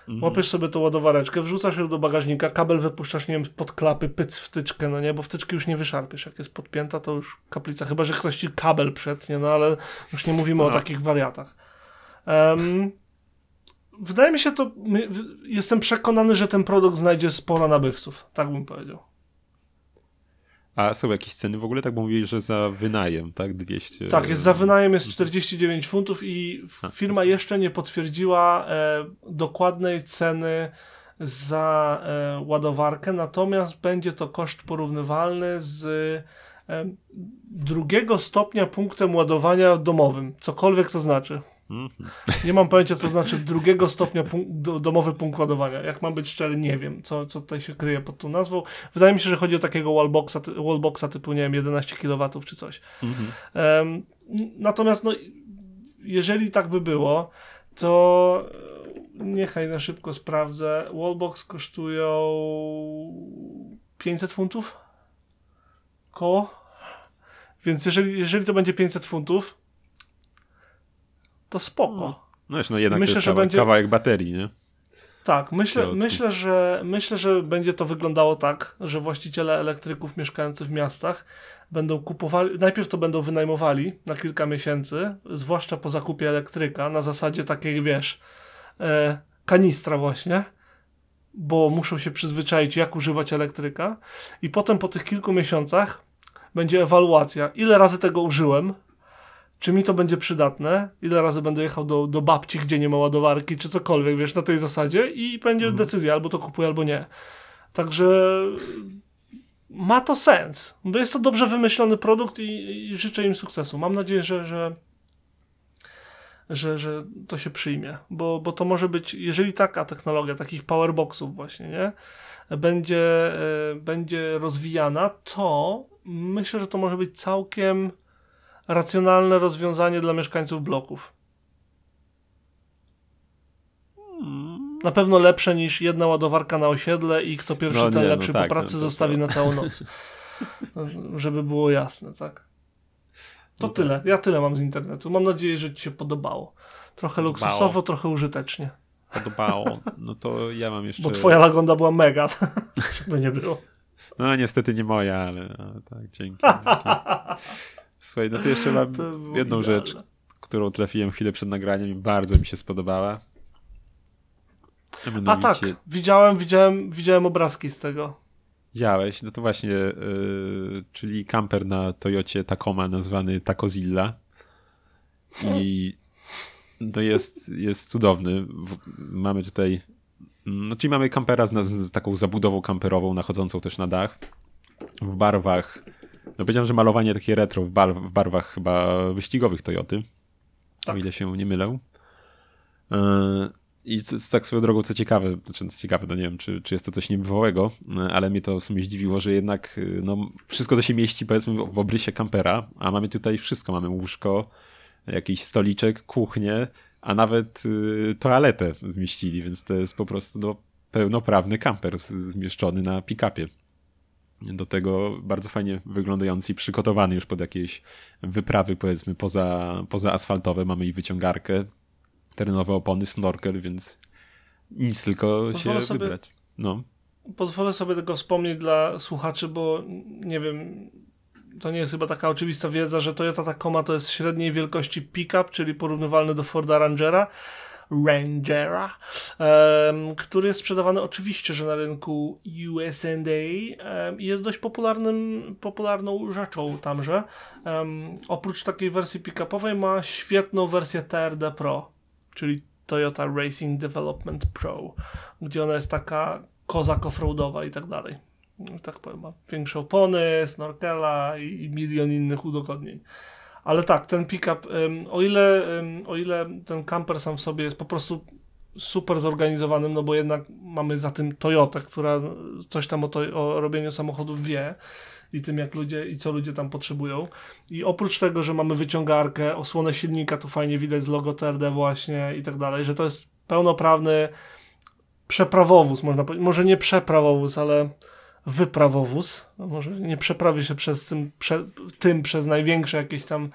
Mhm. Łapiesz sobie tą ładowareczkę, wrzucasz ją do bagażnika, kabel wypuszczasz, nie wiem, pod klapy, pyc wtyczkę, no nie, bo wtyczki już nie wyszarpiesz. Jak jest podpięta, to już kaplica, chyba że ktoś ci kabel przetnie, no ale już nie mówimy no. o takich wariatach. Um, wydaje mi się to, my, jestem przekonany, że ten produkt znajdzie sporo nabywców, tak bym powiedział. A są jakieś ceny w ogóle? Tak, bo mówili, że za wynajem, tak? 200. Tak, jest za wynajem jest 49 funtów i firma jeszcze nie potwierdziła e, dokładnej ceny za e, ładowarkę, natomiast będzie to koszt porównywalny z e, drugiego stopnia punktem ładowania domowym, cokolwiek to znaczy. Mhm. Nie mam pojęcia, co znaczy drugiego stopnia punk domowy punkt ładowania. Jak mam być szczery, nie wiem, co, co tutaj się kryje pod tą nazwą. Wydaje mi się, że chodzi o takiego wallboxa, wallboxa typu, nie wiem, 11 kW czy coś. Mhm. Um, natomiast, no, jeżeli tak by było, to niechaj na szybko sprawdzę. Wallbox kosztują 500 funtów? Koło? Więc jeżeli, jeżeli to będzie 500 funtów, to spoko. No, no no jednak myślę, to jest że będzie... kawałek baterii, nie? Tak, myślę, myślę, że, myślę, że będzie to wyglądało tak, że właściciele elektryków mieszkający w miastach będą kupowali, najpierw to będą wynajmowali na kilka miesięcy, zwłaszcza po zakupie elektryka, na zasadzie takiej, wiesz, e, kanistra właśnie, bo muszą się przyzwyczaić, jak używać elektryka i potem po tych kilku miesiącach będzie ewaluacja, ile razy tego użyłem, czy mi to będzie przydatne, ile razy będę jechał do, do babci, gdzie nie ma ładowarki, czy cokolwiek, wiesz, na tej zasadzie i będzie mhm. decyzja, albo to kupuję, albo nie. Także ma to sens, bo jest to dobrze wymyślony produkt i, i życzę im sukcesu. Mam nadzieję, że, że, że, że to się przyjmie, bo, bo to może być, jeżeli taka technologia, takich powerboxów właśnie, nie, będzie, e, będzie rozwijana, to myślę, że to może być całkiem racjonalne rozwiązanie dla mieszkańców bloków. Na pewno lepsze niż jedna ładowarka na osiedle i kto pierwszy, no, ten nie, no lepszy no tak, po pracy no, zostawi na całą noc. Żeby było jasne, tak? To no tyle. Tak. Ja tyle mam z internetu. Mam nadzieję, że Ci się podobało. Trochę luksusowo, trochę użytecznie. Podobało. No to ja mam jeszcze. Bo Twoja lagonda była mega. Żeby nie było. No niestety nie moja, ale tak, dzięki. dzięki. Słuchaj, no to jeszcze mam to jedną idealne. rzecz, którą trafiłem chwilę przed nagraniem i bardzo mi się spodobała. A, A tak, widziałem, widziałem, widziałem obrazki z tego. Widziałeś, no to właśnie, yy, czyli kamper na Toyocie Tacoma nazwany Takozilla. I to jest, jest cudowny. Mamy tutaj, no czyli mamy kampera z, z taką zabudową kamperową, nachodzącą też na dach. W barwach no powiedziałem, że malowanie takie retro w, bar w barwach chyba wyścigowych Toyoty. Tak. O ile się nie mylę. Yy, I z, tak swoją drogą, co ciekawe, znaczy co ciekawe, no nie wiem, czy, czy jest to coś niebywałego, yy, ale mnie to w sumie zdziwiło, że jednak yy, no, wszystko to się mieści powiedzmy w obrysie kampera, a mamy tutaj wszystko. Mamy łóżko, jakiś stoliczek, kuchnię, a nawet y, toaletę zmieścili, więc to jest po prostu no, pełnoprawny kamper zmieszczony na pick-upie do tego bardzo fajnie wyglądający i przygotowany już pod jakieś wyprawy, powiedzmy, poza, poza asfaltowe. Mamy i wyciągarkę, terenowe opony, snorkel, więc nic tylko Pozwolę się sobie, wybrać. No. Pozwolę sobie tego wspomnieć dla słuchaczy, bo nie wiem, to nie jest chyba taka oczywista wiedza, że Toyota Tacoma to jest średniej wielkości pick-up, czyli porównywalny do Forda Rangera. Rangera, który jest sprzedawany oczywiście, że na rynku i jest dość popularnym, popularną rzeczą tamże. Oprócz takiej wersji pick-upowej ma świetną wersję TRD Pro, czyli Toyota Racing Development Pro, gdzie ona jest taka kozak offroadowa i tak dalej. Tak powiem, ma większe opony, snorkela i milion innych udogodnień. Ale tak, ten pickup, o ile, o ile ten camper sam w sobie jest po prostu super zorganizowanym, no bo jednak mamy za tym Toyotę, która coś tam o, to, o robieniu samochodów wie i tym, jak ludzie i co ludzie tam potrzebują. I oprócz tego, że mamy wyciągarkę, osłonę silnika, tu fajnie widać z logo TRD właśnie i tak dalej, że to jest pełnoprawny przeprawowóz, można powiedzieć. Może nie przeprawowóz, ale wyprawowóz. No może nie przeprawi się przez tym, prze, tym przez największe jakieś tam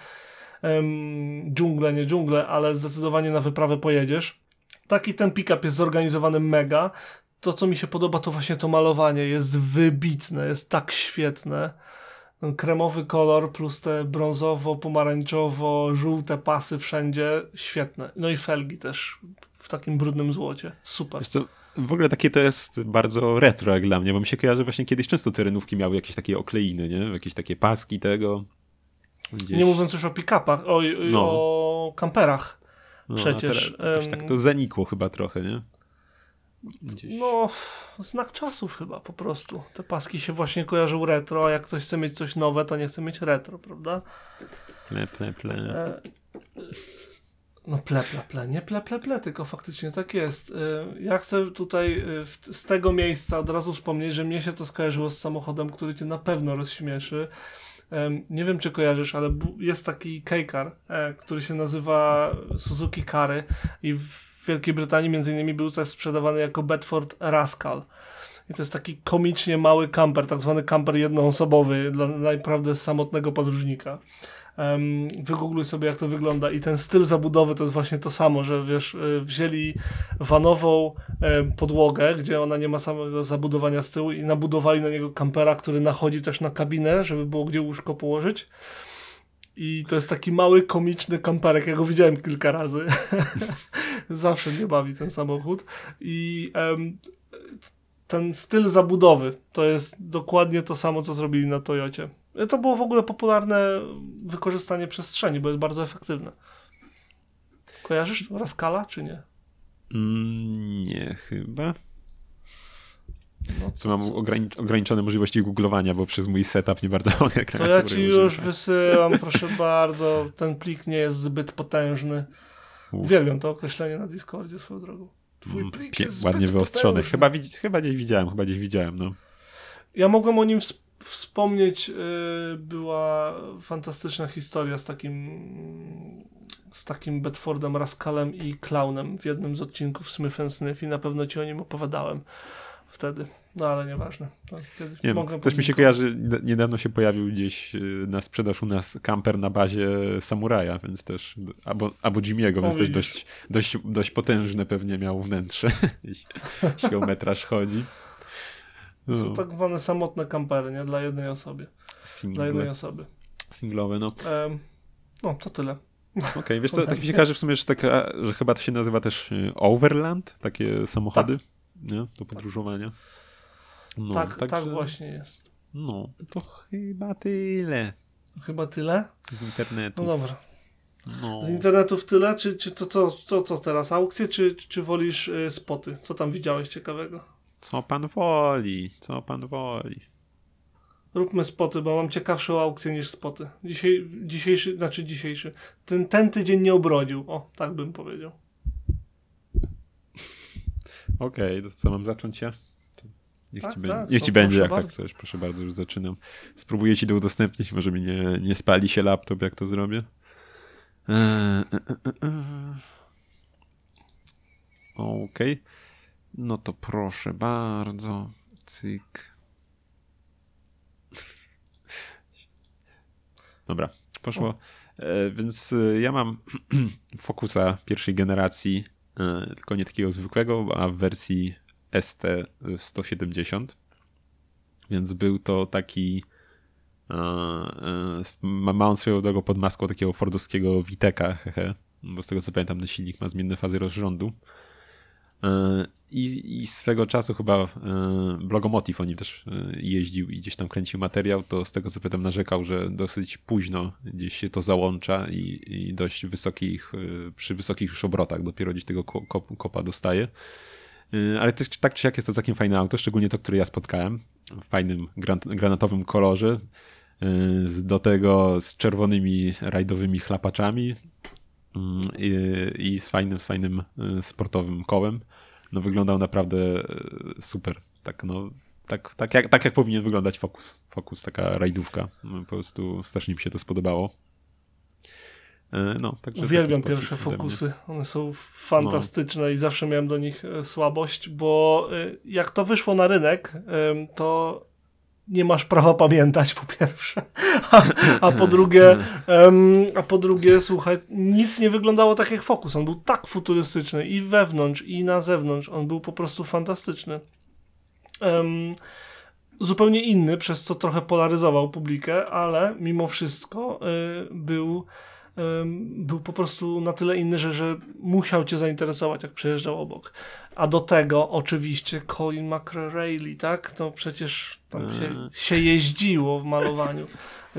um, dżungle, nie dżungle, ale zdecydowanie na wyprawę pojedziesz. taki ten pick-up jest zorganizowany mega. To, co mi się podoba, to właśnie to malowanie jest wybitne, jest tak świetne. Ten kremowy kolor plus te brązowo-pomarańczowo-żółte pasy wszędzie, świetne. No i felgi też w takim brudnym złocie. Super. W ogóle takie to jest bardzo retro jak dla mnie, bo mi się kojarzy właśnie kiedyś często terenówki miały jakieś takie okleiny, nie? Jakieś takie paski tego. Gdzieś... Nie mówiąc już o pick-upach, o, no. o kamperach. No, Przecież. Teraz, tak to zanikło chyba trochę, nie? Gdzieś. No, znak czasów chyba po prostu. Te paski się właśnie kojarzą retro, a jak ktoś chce mieć coś nowe, to nie chce mieć retro, prawda? Ple, ple, ple. E, no ple, ple, ple, nie ple, ple, ple, tylko faktycznie tak jest. E, ja chcę tutaj e, z tego miejsca od razu wspomnieć, że mnie się to skojarzyło z samochodem, który cię na pewno rozśmieszy. Nie wiem, czy kojarzysz, ale jest taki K-Car, który się nazywa Suzuki Kary i w Wielkiej Brytanii między innymi był też sprzedawany jako Bedford Rascal. I to jest taki komicznie mały kamper, tak zwany kamper jednoosobowy dla naprawdę samotnego podróżnika. Um, wygoogluj sobie, jak to wygląda. I ten styl zabudowy to jest właśnie to samo, że wiesz, y, wzięli vanową podłogę, gdzie ona nie ma samego zabudowania z tyłu i nabudowali na niego kampera, który nachodzi też na kabinę, żeby było gdzie łóżko położyć. I to jest taki mały, komiczny kamperek. Ja go widziałem kilka razy. Zawsze mnie bawi ten samochód. I um, ten styl zabudowy to jest dokładnie to samo, co zrobili na Toyocie. To było w ogóle popularne wykorzystanie przestrzeni, bo jest bardzo efektywne. Kojarzysz Raskala, czy nie? Mm, nie, chyba. No, co mam ogranicz ograniczone możliwości googlowania, bo przez mój setup nie bardzo mogę To ja ci już wysyłam, proszę bardzo. Ten plik nie jest zbyt potężny. Uf. Uwielbiam to określenie na Discordzie swoją drogą. Twój mm, plik jest Ładnie wyostrzony. Chyba, chyba gdzieś widziałem, chyba gdzieś widziałem, no. Ja mogłem o nim wspomnieć. Yy, była fantastyczna historia z takim z takim Bedfordem Rascalem i Clownem w jednym z odcinków Smith Sniff i na pewno ci o nim opowiadałem wtedy. No ale nieważne. Tak, nie wiem, też mi się kojarzy, niedawno się pojawił gdzieś y, na sprzedaż u nas kamper na bazie Samuraja, więc też, albo, albo Jimmy'ego, więc też dość, dość, dość potężne pewnie miał wnętrze, jeśli o metraż chodzi. No. Są tak zwane samotne kampery, nie? Dla jednej osoby. Single. Dla jednej osoby. Singlowe, no. Um, no, to tyle. Okej, okay, wiesz co, tak mi się każe w sumie, że, taka, że chyba to się nazywa też y, Overland, takie samochody. Tak nie? do podróżowania. No, tak, także, tak właśnie jest. No, to chyba tyle. Chyba tyle? Z internetu. No dobra. No. Z internetu w tyle? Czy, czy to, to, to co teraz? Aukcje, czy, czy wolisz y, spoty? Co tam widziałeś ciekawego? Co pan woli? Co pan woli? Róbmy spoty, bo mam ciekawszą aukcję niż spoty. Dzisiaj, dzisiejszy, znaczy dzisiejszy. Ten, ten tydzień nie obrodził. O, tak bym powiedział. Okej, okay, to co mam zacząć ja? niech tak, ci, tak, niech ci będzie, jak tak bardzo. tak chcesz. Proszę bardzo, już zaczynam. Spróbuję ci to udostępnić, może mi nie, nie spali się laptop, jak to zrobię. Eee, e, e, e. Okej. Okay. No to proszę bardzo. Cyk. Dobra, poszło. E, więc ja mam Focusa pierwszej generacji E, tylko nie takiego zwykłego, a w wersji ST170. Więc był to taki. E, e, ma on swoją drogą pod maską takiego fordowskiego Witeka, hehe, bo z tego co pamiętam, ten silnik ma zmienne fazy rozrządu. I, I swego czasu chyba Blogomotiv o nim też jeździł i gdzieś tam kręcił materiał, to z tego co pamiętam narzekał, że dosyć późno gdzieś się to załącza i, i dość wysokich, przy wysokich już obrotach dopiero gdzieś tego kopa dostaje. Ale też, tak czy jak jest to całkiem fajne auto, szczególnie to, które ja spotkałem w fajnym granatowym kolorze, do tego z czerwonymi rajdowymi chlapaczami, i, i z fajnym, z fajnym y, sportowym kołem. No wyglądał naprawdę y, super. Tak, no, tak, tak, jak, tak jak powinien wyglądać Focus. Focus, taka rajdówka. No, po prostu strasznie mi się to spodobało. Y, no, także Uwielbiam pierwsze fokusy. One są fantastyczne no. i zawsze miałem do nich słabość, bo jak to wyszło na rynek, to nie masz prawa pamiętać, po pierwsze. A, a po drugie, um, a po drugie, słuchaj, nic nie wyglądało tak jak Focus. On był tak futurystyczny i wewnątrz, i na zewnątrz. On był po prostu fantastyczny. Um, zupełnie inny, przez co trochę polaryzował publikę, ale mimo wszystko y, był był po prostu na tyle inny, że, że musiał cię zainteresować, jak przejeżdżał obok. A do tego oczywiście Colin McRae, tak? To przecież tam się, mm. się jeździło w malowaniu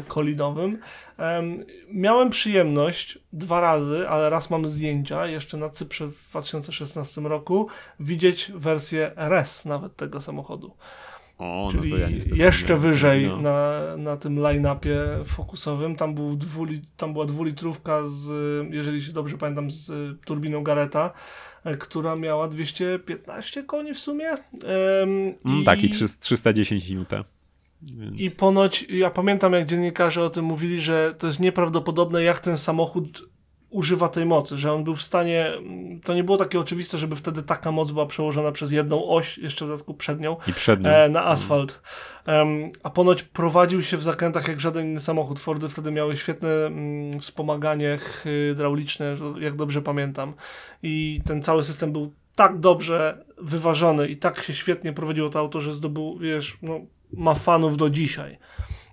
kolinowym. Um, miałem przyjemność dwa razy, ale raz mam zdjęcia, jeszcze na Cyprze w 2016 roku, widzieć wersję RS nawet tego samochodu. O, Czyli no to ja jeszcze wyżej na, na tym line-upie fokusowym. Tam, był dwuli, tam była dwulitrówka z, jeżeli się dobrze pamiętam, z turbiną Gareta, e, która miała 215 koni w sumie. Um, mm, tak, i 310 minuta. Więc... I ponoć, ja pamiętam jak dziennikarze o tym mówili, że to jest nieprawdopodobne, jak ten samochód używa tej mocy, że on był w stanie, to nie było takie oczywiste, żeby wtedy taka moc była przełożona przez jedną oś, jeszcze w dodatku przednią, I przednią. E, na asfalt. Um, a ponoć prowadził się w zakrętach jak żaden inny samochód. Fordy wtedy miały świetne mm, wspomaganie hydrauliczne, jak dobrze pamiętam. I ten cały system był tak dobrze wyważony i tak się świetnie prowadziło to auto, że zdobył, wiesz, no, ma fanów do dzisiaj,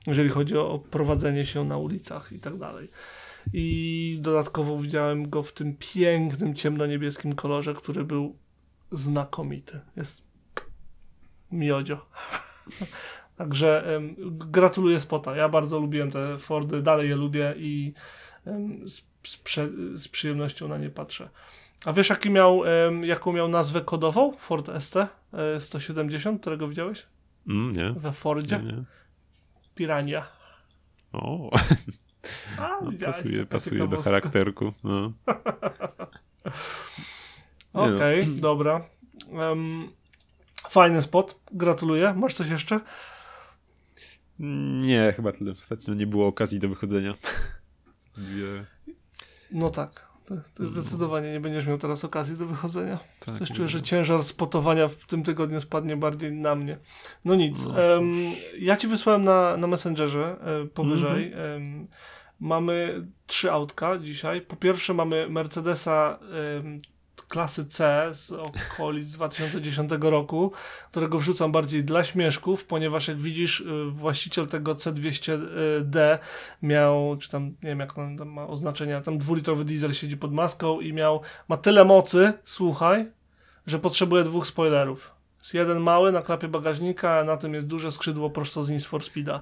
jeżeli chodzi o prowadzenie się na ulicach i tak dalej i dodatkowo widziałem go w tym pięknym ciemnoniebieskim kolorze, który był znakomity. Jest miodzio. Także um, gratuluję spota. Ja bardzo lubiłem te Fordy, dalej je lubię i um, z, z, przyjemnością na nie patrzę. A wiesz, jaki miał, um, jaką miał nazwę kodową Ford ST 170, którego widziałeś? Mm, nie. We Fordzie? Nie, nie. Pirania. O. A, no, pasuje pasuje do charakterku. No. Okej, okay, no. dobra. Um, fajny spot, gratuluję. Masz coś jeszcze? Nie, chyba tyle. Ostatnio nie było okazji do wychodzenia. Dwie... No tak. To, to zdecydowanie nie będziesz miał teraz okazji do wychodzenia. Tak, Coś czuję, że ciężar spotowania w tym tygodniu spadnie bardziej na mnie. No nic. No, um, ja ci wysłałem na, na Messengerze e, powyżej. Mm -hmm. Mamy trzy autka dzisiaj. Po pierwsze mamy Mercedesa klasy C z okolic 2010 roku, którego wrzucam bardziej dla śmieszków, ponieważ jak widzisz, y, właściciel tego C200D miał, czy tam, nie wiem jak on tam ma oznaczenia, tam dwulitrowy diesel siedzi pod maską i miał, ma tyle mocy, słuchaj, że potrzebuje dwóch spoilerów. Jest jeden mały na klapie bagażnika, a na tym jest duże skrzydło prosto z Need for Speeda.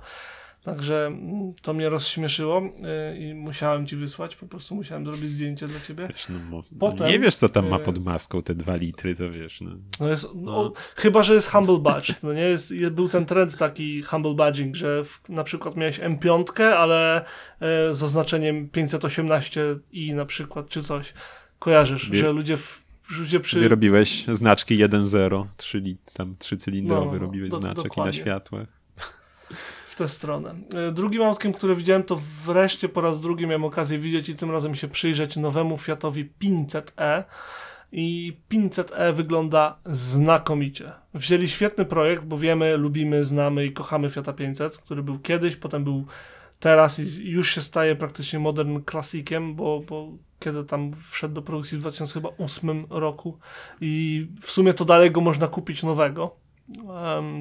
Także mm, to mnie rozśmieszyło y, i musiałem ci wysłać, po prostu musiałem zrobić zdjęcie dla ciebie. Wiesz, no, no Potem, nie wiesz, co tam ma y, pod maską, te dwa litry, to wiesz. No. no jest, no, no. Chyba, że jest humble badge. No nie? Jest, jest, był ten trend taki humble badging, że w, na przykład miałeś M5, ale e, z oznaczeniem 518i na przykład, czy coś. Kojarzysz, że ludzie w, ludzie przy... Sobie robiłeś znaczki 1.0, czyli tam trzycylindrowy no, robiłeś do, znaczek dokładnie. i na światłach w tę stronę. E, drugim autkiem, które widziałem, to wreszcie po raz drugi miałem okazję widzieć i tym razem się przyjrzeć nowemu Fiatowi 500e. I 500e wygląda znakomicie. Wzięli świetny projekt, bo wiemy, lubimy, znamy i kochamy Fiata 500, który był kiedyś, potem był teraz i już się staje praktycznie modern klasikiem, bo, bo kiedy tam wszedł do produkcji w 2008 roku i w sumie to dalej go można kupić nowego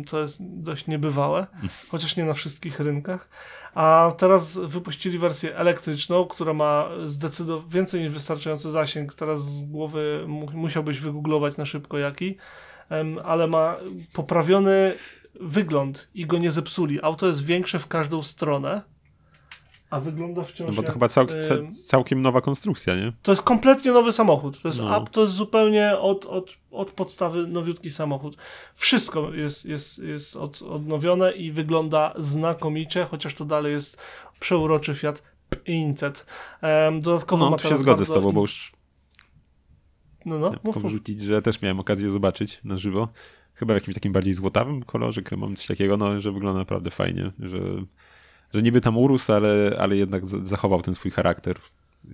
co jest dość niebywałe, chociaż nie na wszystkich rynkach. A teraz wypuścili wersję elektryczną, która ma zdecydowanie więcej niż wystarczający zasięg. Teraz z głowy musiałbyś wygooglować na szybko jaki, ale ma poprawiony wygląd i go nie zepsuli. Auto jest większe w każdą stronę a wygląda wciąż No bo to jak, chyba cał, całkiem nowa konstrukcja, nie? To jest kompletnie nowy samochód. To jest, no. up, to jest zupełnie od, od, od podstawy nowiutki samochód. Wszystko jest, jest, jest od, odnowione i wygląda znakomicie, chociaż to dalej jest przeuroczy Fiat 500. Um, dodatkowo no, ma się zgodzę z tobą, bo już no, no, mów, wrzucić, że też miałem okazję zobaczyć na żywo. Chyba w jakimś takim bardziej złotawym kolorze, kremowym, coś takiego, no, że wygląda naprawdę fajnie, że że niby tam urósł, ale, ale jednak zachował ten swój charakter.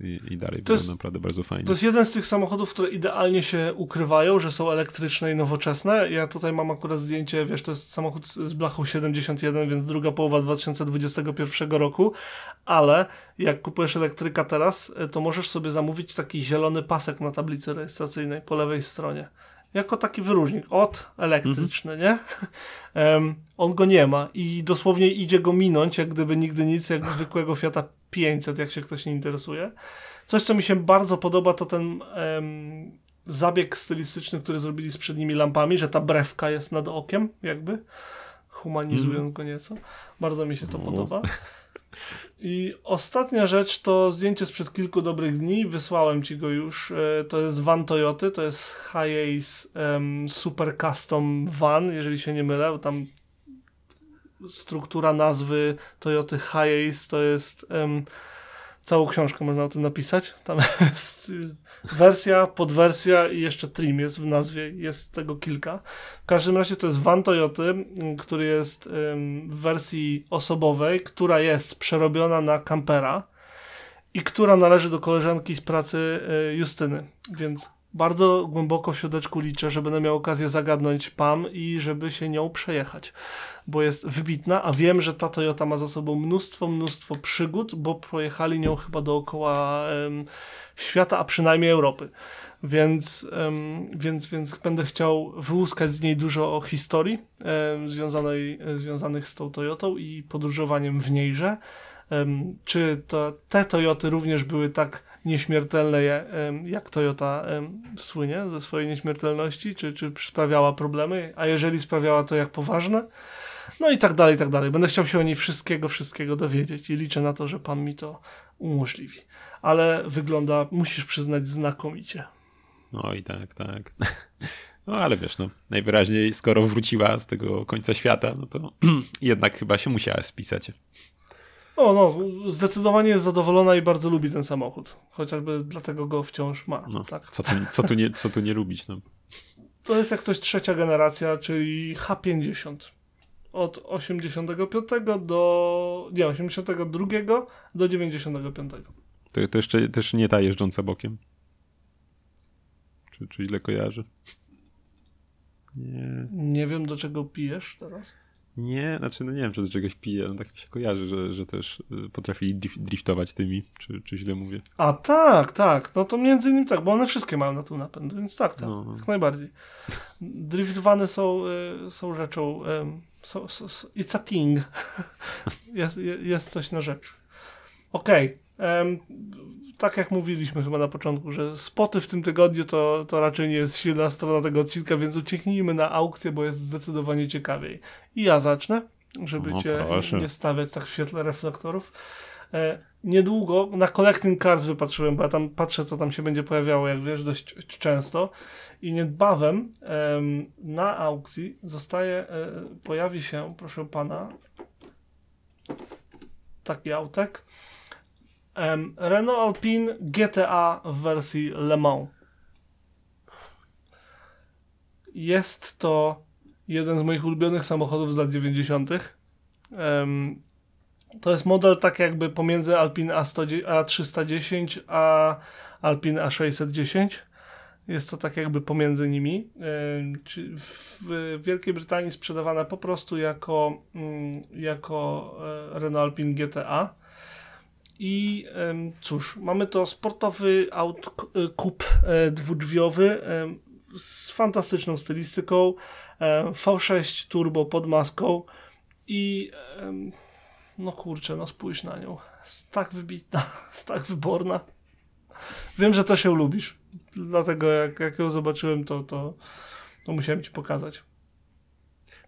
i, i dalej To jest- naprawdę bardzo fajnie. To jest jeden z tych samochodów, które idealnie się ukrywają, że są elektryczne i nowoczesne. Ja tutaj mam akurat zdjęcie, wiesz, to jest samochód z blachą 71, więc druga połowa 2021 roku, ale jak kupujesz elektryka teraz, to możesz sobie zamówić taki zielony pasek na tablicy rejestracyjnej po lewej stronie. Jako taki wyróżnik. Od elektryczny, nie? Em, on go nie ma i dosłownie idzie go minąć, jak gdyby nigdy nic, jak zwykłego Fiata 500, jak się ktoś nie interesuje. Coś, co mi się bardzo podoba, to ten em, zabieg stylistyczny, który zrobili z przednimi lampami, że ta brewka jest nad okiem, jakby, humanizując go nieco. Bardzo mi się to No. podoba. I ostatnia rzecz to zdjęcie sprzed kilku dobrych dni, wysłałem ci go już. E, To jest van Toyoty, to jest Hiace em, Super Custom Van, jeżeli się nie mylę, tam struktura nazwy Toyoty Hiace to jest em, całą książkę można o tym napisać. Tam jest y, wersja, podwersja i jeszcze trim jest w nazwie, jest tego kilka. W każdym razie to jest van Toyoty, który jest w wersji osobowej, która jest przerobiona na kampera i która należy do koleżanki z pracy y, Justyny, więc bardzo głęboko w środeczku liczę, że będę miał okazję zagadnąć Pam i żeby się nią przejechać, bo jest wybitna, a wiem, że ta Toyota ma za sobą mnóstwo, mnóstwo przygód, bo projechali nią chyba dookoła em, świata, a przynajmniej Europy. Więc, em, więc, więc będę chciał wyłuskać z niej dużo o historii em, związanej, związanych z tą Toyotą i podróżowaniem w niejże. Em, czy to, te Toyoty również były tak nieśmiertelne, em, jak Toyota słynie ze swojej nieśmiertelności, czy, czy sprawiała problemy, a jeżeli sprawiała, to jak poważne. No i tak dalej, i tak dalej. Będę chciał się o niej wszystkiego, wszystkiego dowiedzieć i liczę na to, że pan mi to umożliwi. Ale wygląda, musisz przyznać, znakomicie. No i tak, tak. No ale wiesz, no najwyraźniej skoro wróciła z tego końca świata, no to jednak chyba się musiała spisać. O, no, zdecydowanie jest zadowolona i bardzo lubi ten samochód. Chociażby dlatego go wciąż ma. No, tak. co, tu, co, tu nie, co tu nie lubić, no. To jest jak coś trzecia generacja, czyli H50. Od 85 do. Nie, 82 do 95. To, to jeszcze też nie ta jeżdżąca bokiem. Czy, czy źle kojarzę? Nie. Nie wiem, do czego pijesz teraz. Nie, znaczy no nie wiem, czy do czegoś pije, no tak mi się kojarzy, że, że też y, potrafili drif- driftować tymi, czy, czy źle mówię. A tak, tak. No to między innymi tak, bo one wszystkie mają na tył napęd, więc tak, tak. No. Jak najbardziej. Driftwany są, y, są rzeczą. są, są, it's a thing. jest, je- jest coś na rzecz. Okej. em, tak jak mówiliśmy chyba na początku, że spoty w tym tygodniu to, to raczej nie jest silna strona tego odcinka, więc ucieknijmy na aukcję, bo jest zdecydowanie ciekawiej. I ja zacznę, żeby No, cię proszę. nie stawiać tak w świetle reflektorów. E, niedługo na Collecting Cards wypatrzyłem, bo ja tam patrzę, co tam się będzie pojawiało, jak wiesz, dość często. I niedbawem em, na aukcji zostaje, e, pojawi się, proszę pana, taki autek. Em, Renault Alpine GTA w wersji Le Mans. Jest to jeden z moich ulubionych samochodów z lat 90. Em, to jest model tak jakby pomiędzy Alpine A100, A310 a Alpine A610. Jest to tak jakby pomiędzy nimi. W Wielkiej Brytanii sprzedawane po prostu jako, mm, jako e, Renault Alpine GTA. I cóż, mamy to sportowy aut k- y, kup e, dwudrzwiowy z fantastyczną stylistyką, em, V6 turbo pod maską i no kurczę, no spójrz na nią. Jest tak wybitna, jest tak wyborna. Wiem, że to się lubisz. Dlatego jak, jak ją zobaczyłem, to, to, to musiałem ci pokazać.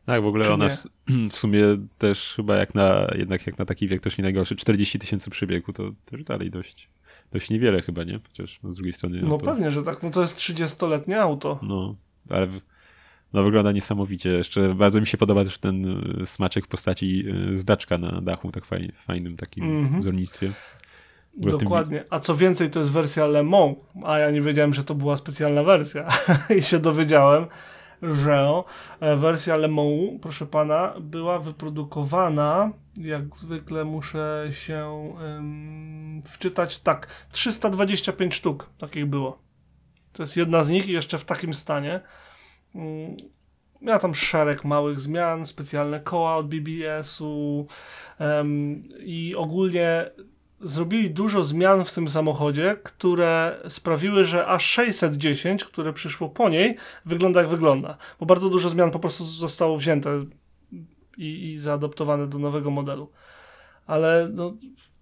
Tak, w ogóle ona w, w sumie też chyba jak na, jednak jak na taki wiek też nie najgorszy, 40 tysięcy przebiegu, to też dalej dość, dość niewiele chyba, nie? Chociaż no, z drugiej strony... No pewnie, że tak. No to jest 30-letnie auto. No, ale no, wygląda niesamowicie. Jeszcze bardzo mi się podoba też ten y, smaczek w postaci y, zdaczka na dachu, tak fajnie, fajnym takim wzornictwie. ogóle w tym Dokładnie. A co więcej, to jest wersja Le Mans, a ja nie wiedziałem, że to była specjalna wersja i się dowiedziałem. Że e, wersja Le Mans, proszę pana, była wyprodukowana, jak zwykle muszę się ym, wczytać, tak, 325 sztuk takich było. To jest jedna z nich i jeszcze w takim stanie. Mm, Miała tam szereg małych zmian, specjalne koła od BBS-u i ogólnie zrobili dużo zmian w tym samochodzie, które sprawiły, że A610, które przyszło po niej, wygląda jak wygląda. Bo bardzo dużo zmian po prostu zostało wzięte i, i zaadoptowane do nowego modelu. Ale no,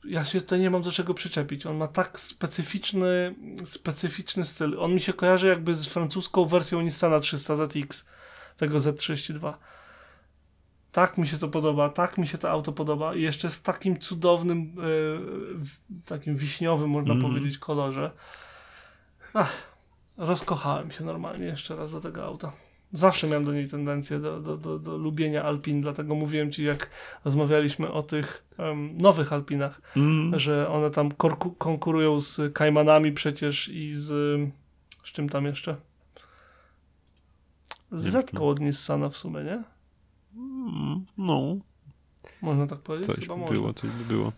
ja się tutaj nie mam do czego przyczepić. On ma tak specyficzny, specyficzny styl. On mi się kojarzy jakby z francuską wersją Nissana 300 ZX, tego Z32. Tak mi się to podoba, tak mi się to auto podoba i jeszcze z takim cudownym, e, takim wiśniowym, można Mhm. powiedzieć, kolorze. Ach, rozkochałem się normalnie jeszcze raz do tego auta. Zawsze miałem do niej tendencję do, do, do, do lubienia Alpin, dlatego mówiłem ci, jak rozmawialiśmy o tych em, nowych Alpinach, Mm. że one tam konkurują z Kajmanami przecież i z... z czym tam jeszcze? Z Zetką od Nissana w sumie, nie? Mm, No, Można tak powiedzieć? coś Chyba by można. było, coś by było.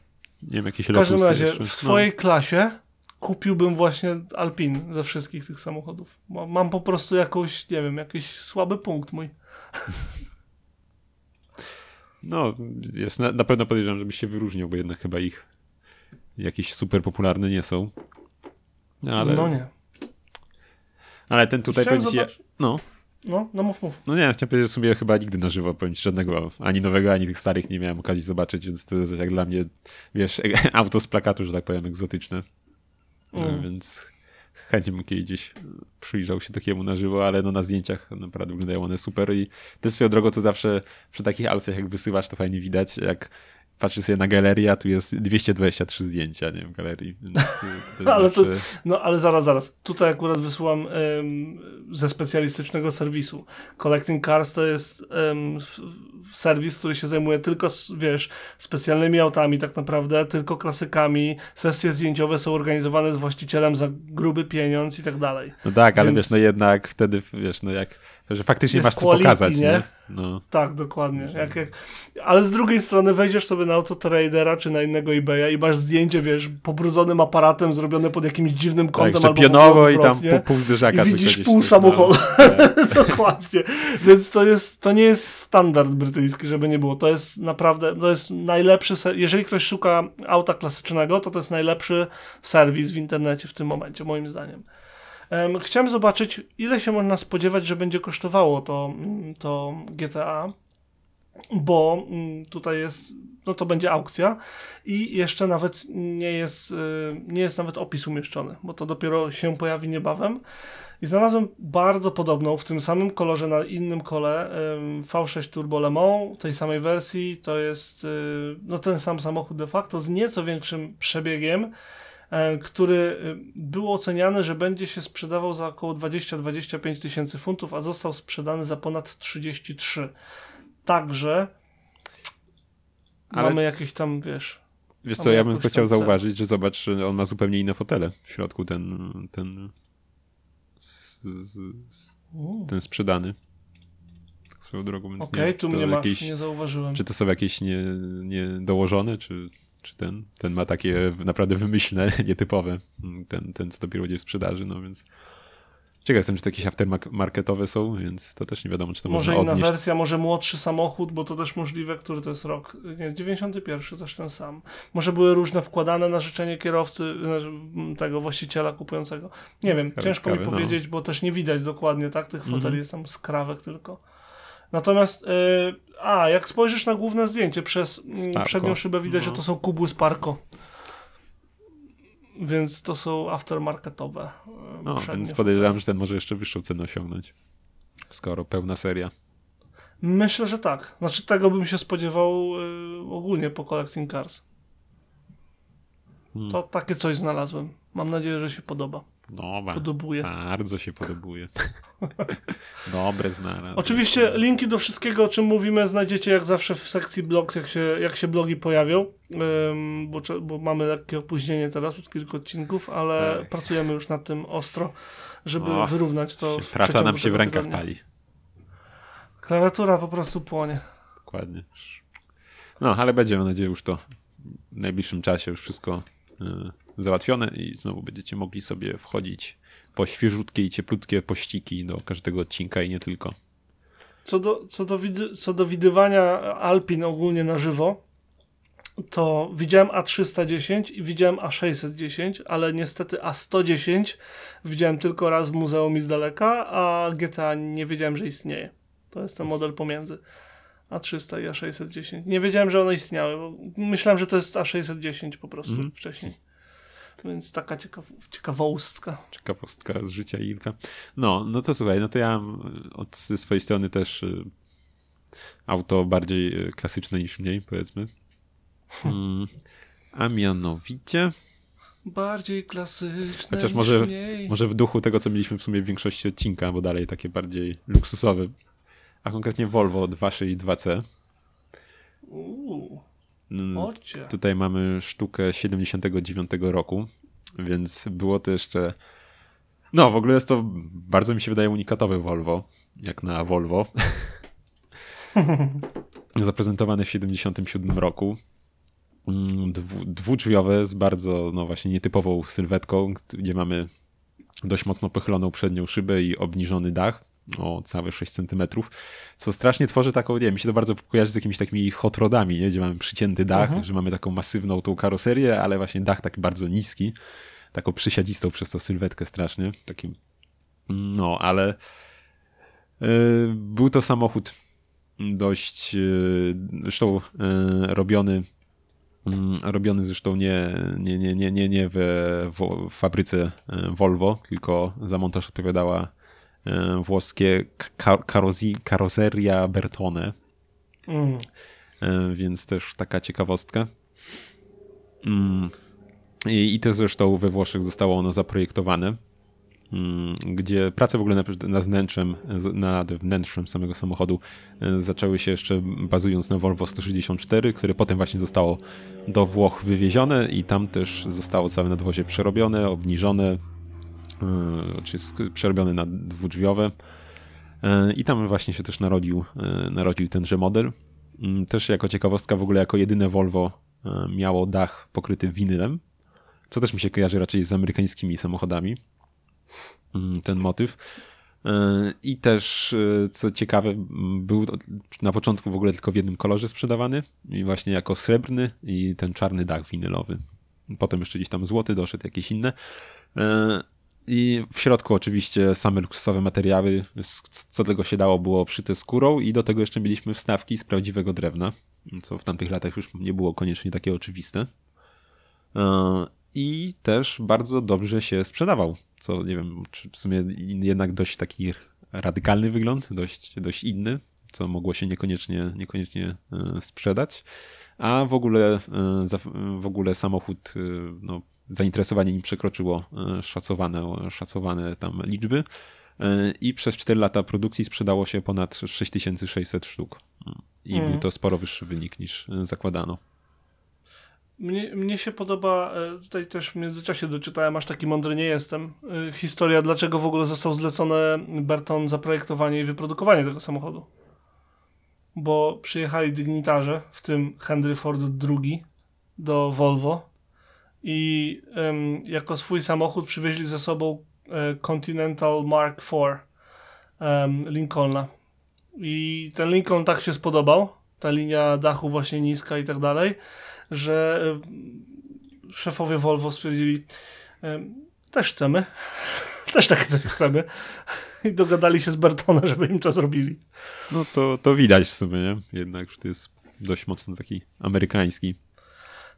Nie wiem, jakieś W każdym razie jeszcze. w swojej klasie kupiłbym właśnie Alpin ze wszystkich tych samochodów. Mam po prostu jakąś, nie wiem, jakiś słaby punkt mój. No, no jest, na, na pewno podejrzewam, żebyś się wyróżnił, bo jednak chyba ich jakieś super popularne nie są. No, ale, No nie. ale ten tutaj Chciałem powiedzieć... No, No, no mów, mów. no nie, chciałem powiedzieć, że sobie chyba nigdy na żywo powiem ci, żadnego, ani nowego, ani tych starych nie miałem okazji zobaczyć, więc to jest jak dla mnie, wiesz, auto z plakatu, że tak powiem, egzotyczne. Mm. Więc chętnie bym kiedyś gdzieś przyjrzał się takiemu na żywo, ale no na zdjęciach naprawdę wyglądają one super i to jest swoją drogą, co zawsze przy takich aukcjach jak wysyłasz, to fajnie widać, jak patrzysz sobie na galerię, a tu jest 223 zdjęcia, nie wiem, galerii. To Ale to zawsze- No ale zaraz, zaraz. Tutaj akurat wysyłam em, ze specjalistycznego serwisu. Collecting Cars to jest serwis, który się zajmuje tylko, wiesz, specjalnymi autami tak naprawdę, tylko klasykami. Sesje zdjęciowe są organizowane z właścicielem za gruby pieniądz i tak dalej. No tak, ale Więc- wiesz, no jednak wtedy, wiesz, no jak, że faktycznie Jest masz co quality, pokazać, nie? nie? No. Tak, dokładnie. Jak, jak... Ale z drugiej strony wejdziesz sobie na Autotradera czy na innego eBaya i masz zdjęcie, wiesz, pobrudzonym aparatem zrobione pod jakimś dziwnym Tak, kątem jeszcze albo pionowo i tam odwrotnie. pół, zderzaka. I widzisz pół tak, samochodu. No, tak. Dokładnie. Więc to jest, to nie jest standard brytyjski, żeby nie było. To jest naprawdę, to jest najlepszy, ser- jeżeli ktoś szuka auta klasycznego, to to jest najlepszy serwis w internecie w tym momencie, moim zdaniem. Em, Chciałem zobaczyć, ile się można spodziewać, że będzie kosztowało to, mm, to GTA, bo mm, tutaj jest, no to będzie aukcja i jeszcze nawet nie jest, y, nie jest nawet opis umieszczony, bo to dopiero się pojawi niebawem. I znalazłem bardzo podobną, w tym samym kolorze, na innym kole, ym, V6 Turbo Le Mans, tej samej wersji. To jest y, no, ten sam samochód de facto z nieco większym przebiegiem, który y, był oceniany, że będzie się sprzedawał za około 20-25 tysięcy funtów, a został sprzedany za ponad 33. Także Ale- mamy jakieś tam, wiesz... Wiesz co, ja bym chciał zauważyć, że zobacz, on ma zupełnie inne fotele w środku, ten, ten, z, z, z, Okej, ten sprzedany. Tak swoją drogą, nie, wiem, tu mnie masz, jakieś, nie zauważyłem. Czy to są jakieś nie, nie dołożone, czy, czy ten, ten ma takie naprawdę wymyślne, nietypowe, mm, ten, ten co dopiero będzie w sprzedaży, no więc ciekaw jestem, czy to jakieś aftermarketowe są, więc to też nie wiadomo, czy to Może można inna odnieść. wersja, może młodszy samochód, bo to też możliwe, który to jest rok. Nie, 91 też ten sam. Może były różne wkładane na życzenie kierowcy, znaczy, m, tego właściciela kupującego. Nie wiem, Ciekawe, ciężko mi ciekawe, no. powiedzieć, bo też nie widać dokładnie, tak? Tych foteli Mhm. jest tam skrawek tylko. Natomiast, y, a, jak spojrzysz na główne zdjęcie, przez mm, Sparko. przednią szybę widać, No. że to są kubły Sparko. Więc to są aftermarketowe. y, No, więc podejrzewam, że ten może jeszcze wyższą cenę osiągnąć, skoro pełna seria. Myślę, że tak. Znaczy tego bym się spodziewał y, ogólnie po Collecting Cars. Hmm. To takie coś znalazłem. Mam nadzieję, że się podoba. Dobra, Podobuje. bardzo się podobuje. Dobre znalazł. Oczywiście linki do wszystkiego, o czym mówimy, znajdziecie jak zawsze w sekcji blogs, jak się, jak się blogi pojawią, Ym, bo, bo mamy lekkie opóźnienie teraz od kilku odcinków, ale Tak. pracujemy już nad tym ostro, żeby Och, wyrównać to w praca nam się w rękach tygodnia. pali. Klawiatura po prostu płonie. Dokładnie. No, ale będzie, mam nadzieję, już to w najbliższym czasie już wszystko y, załatwione i znowu będziecie mogli sobie wchodzić po świeżutkie i cieplutkie pościki do każdego odcinka i nie tylko. Co do, co do, widy, co do widywania Alpin ogólnie na żywo, to widziałem A310 i widziałem A610, ale niestety A110 widziałem tylko raz w muzeum i z daleka, a GTA nie wiedziałem, że istnieje. To jest ten model pomiędzy A300 i A610. Nie wiedziałem, że one istniały, bo myślałem, że to jest A610 po prostu Mhm. wcześniej. Więc taka ciekaw ciekawostka. Ciekawostka z życia Ilka. No, no to słuchaj, no to ja od ze swojej strony też y, auto bardziej y, klasyczne niż mniej, powiedzmy. Mm, a mianowicie, Bardziej klasyczne Chociaż może- mniej. może w duchu tego, co mieliśmy w sumie w większości odcinka, bo dalej takie bardziej luksusowe, a konkretnie Volvo 262C. Uuu, ocie. Tutaj mamy sztukę 79 roku, więc było to jeszcze. No, w ogóle jest to bardzo mi się wydaje unikatowe Volvo, jak na Volvo. Zaprezentowane w 77 roku. Mm, Dwu, z bardzo, no właśnie, nietypową sylwetką, gdzie mamy dość mocno pochyloną przednią szybę i obniżony dach o całe 6 cm, co strasznie tworzy taką, nie wiem, mi się to bardzo kojarzy z jakimiś takimi hot rodami, nie? gdzie mamy przycięty dach, Mhm. że mamy taką masywną tą karoserię, ale właśnie dach taki bardzo niski, taką przysiadzistą przez tą sylwetkę strasznie, takim, no, ale yy, był to samochód dość, yy, zresztą yy, robiony Mm, robiony zresztą nie, nie, nie, nie, nie, nie w, w, fabryce e, Volvo, tylko za montaż odpowiadała e, włoskie ka karozi, karoseria Bertone, Mm. e, więc też taka ciekawostka. Mm, I, I to zresztą we Włoszech zostało ono zaprojektowane, mm, gdzie prace w ogóle nad, nad, wnętrzem, nad wnętrzem samego samochodu e, zaczęły się jeszcze bazując na Volvo 164, które potem właśnie zostało do Włoch wywiezione i tam też zostało całe nadwozie przerobione, obniżone, e, czy sk- przerobione na dwudrzwiowe. E, I tam właśnie się też narodził, e, narodził tenże model. Mm, Też jako ciekawostka, w ogóle jako jedyne Volvo e, miało dach pokryty winylem, co też mi się kojarzy raczej z amerykańskimi samochodami. Mm, Ten motyw. E, I też, e, co ciekawe, był na początku w ogóle tylko w jednym kolorze sprzedawany, i właśnie jako srebrny i ten czarny dach winylowy. Potem jeszcze gdzieś tam złoty doszedł, jakieś inne. I w środku oczywiście same luksusowe materiały, co tego się dało, było obszyte skórą i do tego jeszcze mieliśmy wstawki z prawdziwego drewna, co w tamtych latach już nie było koniecznie takie oczywiste. E, I też bardzo dobrze się sprzedawał, co nie wiem, czy w sumie jednak dość taki radykalny wygląd, dość, dość inny, co mogło się niekoniecznie, niekoniecznie e, sprzedać. A w ogóle, e, w ogóle samochód, no, zainteresowanie nim przekroczyło e, szacowane, szacowane tam liczby. E, I przez 4 lata produkcji sprzedało się ponad 6600 sztuk. I Mhm. był to sporo wyższy wynik niż e, zakładano. Mnie, mnie się podoba, tutaj też w międzyczasie doczytałem, aż taki mądry nie jestem, historia, dlaczego w ogóle został zlecone Berton zaprojektowanie i wyprodukowanie tego samochodu. Bo przyjechali dygnitarze, w tym Henry Ford II, do Volvo i em, jako swój samochód przywieźli ze sobą e, Continental Mark IV em, Lincolna. I ten Lincoln tak się spodobał, ta linia dachu właśnie niska i tak dalej, że szefowie Volvo stwierdzili, też chcemy, też takie coś chcemy. I dogadali się z Bertonem, żeby im to zrobili. No to, to widać w sumie, nie? Jednak, że to jest dość mocno taki amerykański.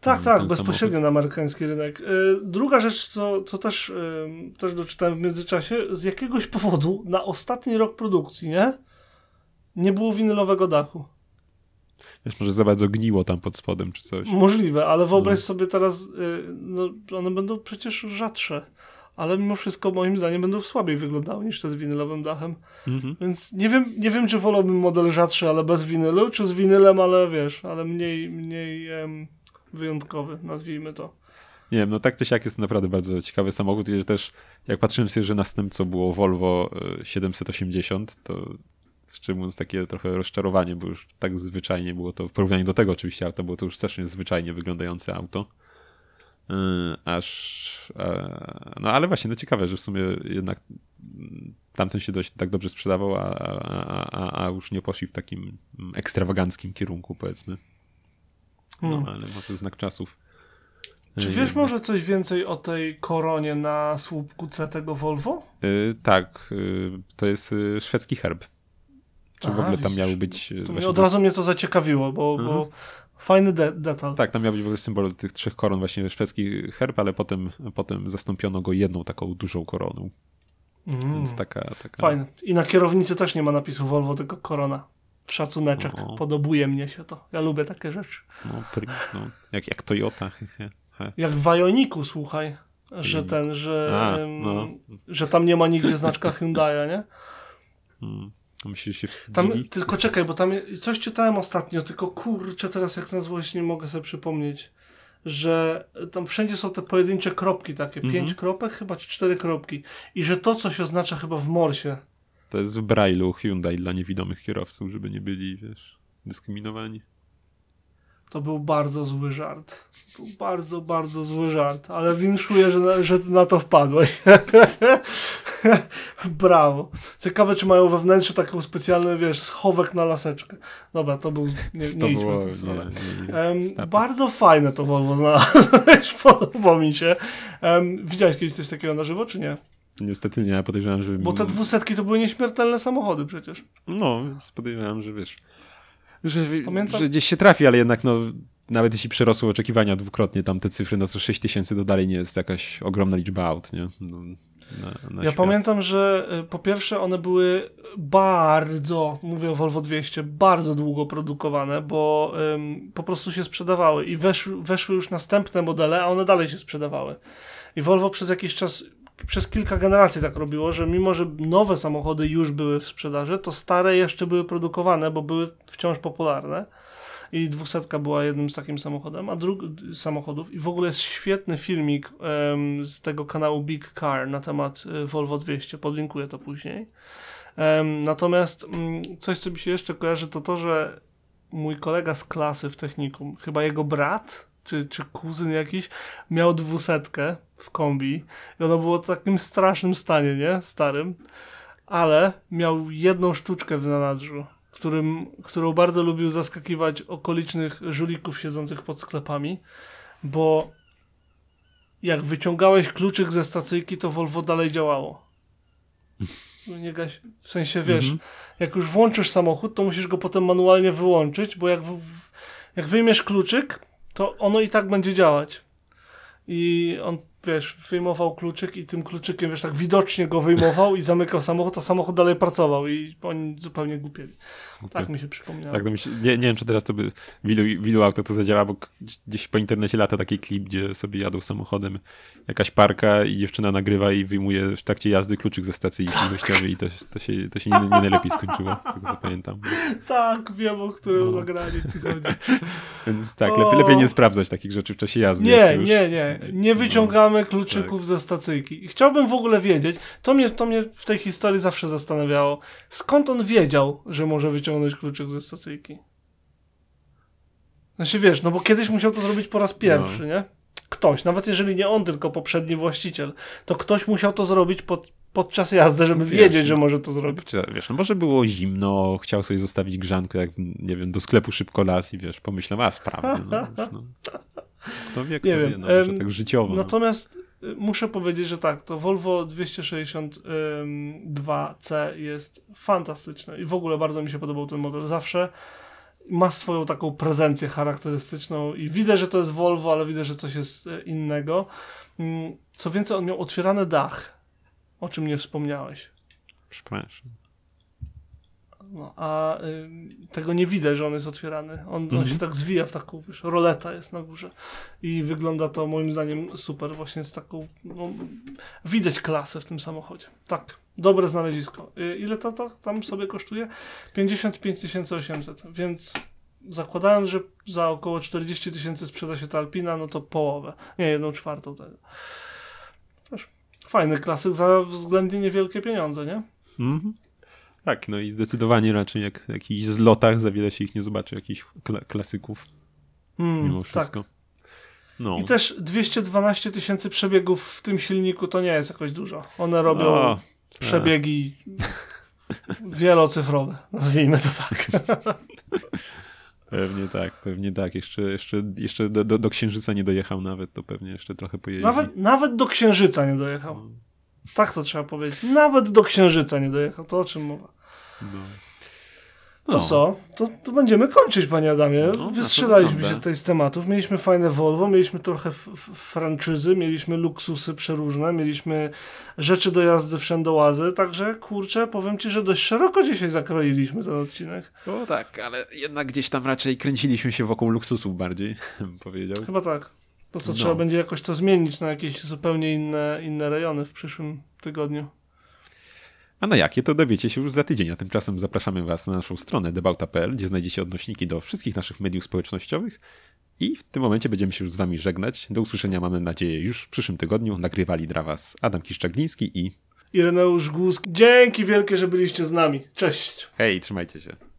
Tak, ten tak, samochód. bezpośrednio na amerykański rynek. E, Druga rzecz, co, co też, e, też doczytałem w międzyczasie, z jakiegoś powodu na ostatni rok produkcji, nie? Nie było winylowego dachu. Wiesz, może za bardzo gniło tam pod spodem czy coś. Możliwe, ale wyobraź No. sobie teraz, y, no one będą przecież rzadsze, ale mimo wszystko moim zdaniem będą słabiej wyglądały niż te z winylowym dachem. Mhm. Więc nie wiem, nie wiem czy wolałbym model rzadszy, ale bez winylu, czy z winylem, ale wiesz, ale mniej, mniej em, wyjątkowy, nazwijmy to. Nie wiem, no tak czy siak jest to naprawdę bardzo ciekawy samochód i też jak patrzyłem sobie, że następcą było Volvo e, 780, to szczerze mówiąc takie trochę rozczarowanie, bo już tak zwyczajnie było to, w porównaniu do tego oczywiście auta, było to już strasznie zwyczajnie wyglądające auto. Yy, aż, e, no ale właśnie, no ciekawe, że w sumie jednak tamten się dość tak dobrze sprzedawał, a, a, a, a już nie poszli w takim ekstrawaganckim kierunku, powiedzmy. No, Hmm. ale może znak czasów. Czy Yy, wiesz może coś więcej o tej koronie na słupku C tego Volvo? Yy, tak, yy, to jest yy, szwedzki herb. Czy w Aha, ogóle tam widzisz. miały być. yy, właśnie od to- razu mnie to zaciekawiło, bo, bo Mhm. fajny de detal. Tak, tam miał być w ogóle symbol tych trzech koron, właśnie szwedzki herb, ale potem, potem zastąpiono go jedną taką dużą koroną. Mm. Więc taka. taka... Fajne. I na kierownicy też nie ma napisu Volvo, tylko korona. Szacuneczek. O. Podobuje mnie się to. Ja lubię takie rzeczy. No, no, jak, jak Toyota. Jak w Ioniku, słuchaj, że ten, że, A, no. że tam nie ma nigdzie znaczka Hyundai'a, nie? Mm. Myślisz, że się Tam, wstydzili? tylko czekaj, bo tam coś czytałem ostatnio, tylko kurczę, teraz jak na złość nie mogę sobie przypomnieć, że tam wszędzie są te pojedyncze kropki takie, Mhm. pięć kropek chyba, czy cztery kropki i że to coś oznacza chyba w morsie. To jest w Braille'u Hyundai dla niewidomych kierowców, żeby nie byli, wiesz, dyskryminowani. To był bardzo zły żart. Był bardzo, bardzo zły żart, ale winszuję, że na, że na to wpadłeś. Brawo. Ciekawe, czy mają we wnętrzu taką specjalny, wiesz, schowek na laseczkę. Dobra, to był, nie, nie To idźmy było. Nie, nie, Snapy. bardzo fajne to Volvo znalazłeś, podoba mi się. Em, widziałeś kiedyś coś takiego na żywo, czy nie? Niestety nie, ja podejrzewam, że. Bo te dwusetki to były nieśmiertelne samochody przecież. No, więc podejrzewam, że wiesz. Że, Pamiętam- że gdzieś się trafi, ale jednak no. Nawet jeśli przerosły oczekiwania dwukrotnie, tam te cyfry, no co 6 tysięcy to dalej nie jest jakaś ogromna liczba aut, nie? No, na, na Ja świat. pamiętam, że y, po pierwsze one były bardzo, mówię o Volvo 200, bardzo długo produkowane, bo ym, po prostu się sprzedawały i weszły, weszły już następne modele, a one dalej się sprzedawały. I Volvo przez jakiś czas, przez kilka generacji tak robiło, że mimo, że nowe samochody już były w sprzedaży, to stare jeszcze były produkowane, bo były wciąż popularne. I dwusetka była jednym z takim samochodem, a drug samochodów. I w ogóle jest świetny filmik em, z tego kanału Big Car na temat y, Volvo 200. Podlinkuję to później. Em, natomiast mm, coś, co mi się jeszcze kojarzy, to to, że mój kolega z klasy w technikum, chyba jego brat, czy, czy kuzyn jakiś, miał dwusetkę w kombi i ono było w takim strasznym stanie, nie? Starym. Ale miał jedną sztuczkę w zanadrzu, którym, którą bardzo lubił zaskakiwać okolicznych żulików siedzących pod sklepami, bo jak wyciągałeś kluczyk ze stacyjki, to Volvo dalej działało. No Nie gaś, w sensie wiesz, Mhm. jak już włączysz samochód, to musisz go potem manualnie wyłączyć, bo jak, w, w, jak wyjmiesz kluczyk, to ono i tak będzie działać. I on, wiesz, wyjmował kluczyk i tym kluczykiem, wiesz, tak widocznie go wyjmował i zamykał samochód, a samochód dalej pracował i oni zupełnie głupieli. Tak mi się przypomniało. Tak, no mi się, nie, nie wiem, czy teraz to by w ilu, w ilu autach to zadziała, bo gdzieś po internecie lata taki klip, gdzie sobie jadą samochodem jakaś parka i dziewczyna nagrywa i wyjmuje w trakcie jazdy kluczyk ze stacji Tak. wyjściowej i to, to się, to się nie, nie najlepiej skończyło, z tego co pamiętam. Tak, wiem, o którym No. nagranie ci chodzi. Więc tak, lepiej, lepiej nie sprawdzać takich rzeczy w czasie jazdy. Nie, już- nie, nie. Nie wyciągamy kluczyków ze stacyjki. Chciałbym w ogóle wiedzieć, to mnie, to mnie w tej historii zawsze zastanawiało, skąd on wiedział, że może wyciągnąć kluczyk ze stacyjki? Znaczy wiesz, no bo kiedyś musiał to zrobić po raz pierwszy, No. nie? Ktoś, nawet jeżeli nie on, tylko poprzedni właściciel, to ktoś musiał to zrobić pod, podczas jazdy, żeby Wiesz, wiedzieć, że no. może to zrobić. Wiesz, no może było zimno, chciał sobie zostawić grzankę, jak nie wiem, do sklepu szybko las i wiesz, pomyślał, a sprawdzę. No, wiesz, no. Kto wie, kto Nie wie, wiem, no, może tak życiowo. no. Natomiast y, muszę powiedzieć, że tak, to Volvo 262C jest fantastyczne i w ogóle bardzo mi się podobał ten model. Zawsze ma swoją taką prezencję charakterystyczną i widzę, że to jest Volvo, ale widzę, że coś jest e, innego. Mm, Co więcej, on miał otwierany dach, o czym nie wspomniałeś. Przepraszam. No, a y, tego nie widać, że on jest otwierany. On, on Mhm. się tak zwija w taką, wiesz, roleta jest na górze. I wygląda to moim zdaniem super, właśnie z taką, no, widać klasę w tym samochodzie. Tak, dobre znalezisko. Y, ile to, to tam sobie kosztuje? 55 800, więc zakładając, że za około 40 tysięcy sprzeda się ta Alpina, no to połowę, nie, jedną czwartą tego. Też fajny klasyk za względnie niewielkie pieniądze, nie? Mhm. Tak, no i zdecydowanie raczej jak w jakichś zlotach za wiele się ich nie zobaczy, jakichś kla- klasyków Mm, mimo tak. wszystko. No. I też 212 tysięcy przebiegów w tym silniku to nie jest jakoś dużo. One robią O, tak. przebiegi wielocyfrowe, nazwijmy to tak. Pewnie tak, pewnie tak. Jeszcze, jeszcze, jeszcze do, do, do Księżyca nie dojechał nawet, to pewnie jeszcze trochę pojeździ. Nawet, nawet do Księżyca nie dojechał. Tak to trzeba powiedzieć. Nawet do Księżyca nie dojechał. To o czym mowa? No. To No. co? To, to będziemy kończyć, panie Adamie. No, Wystrzelaliśmy się tutaj z tematów. Mieliśmy fajne Volvo, mieliśmy trochę franczyzy, mieliśmy luksusy przeróżne, mieliśmy rzeczy do jazdy wszędołazy, także kurczę, powiem ci, że dość szeroko dzisiaj zakroiliśmy ten odcinek. O tak, ale jednak gdzieś tam raczej kręciliśmy się wokół luksusów bardziej, bym powiedział. Chyba tak. To co, No. trzeba będzie jakoś to zmienić na jakieś zupełnie inne, inne rejony w przyszłym tygodniu. A na jakie to dowiecie się już za tydzień, a tymczasem zapraszamy Was na naszą stronę debauta.pl, gdzie znajdziecie odnośniki do wszystkich naszych mediów społecznościowych i w tym momencie będziemy się już z Wami żegnać. Do usłyszenia mamy nadzieję już w przyszłym tygodniu. Nagrywali dla Was Adam Kiszczagliński i Ireneusz Głusk, dzięki wielkie, że byliście z nami. Cześć! hej, trzymajcie się.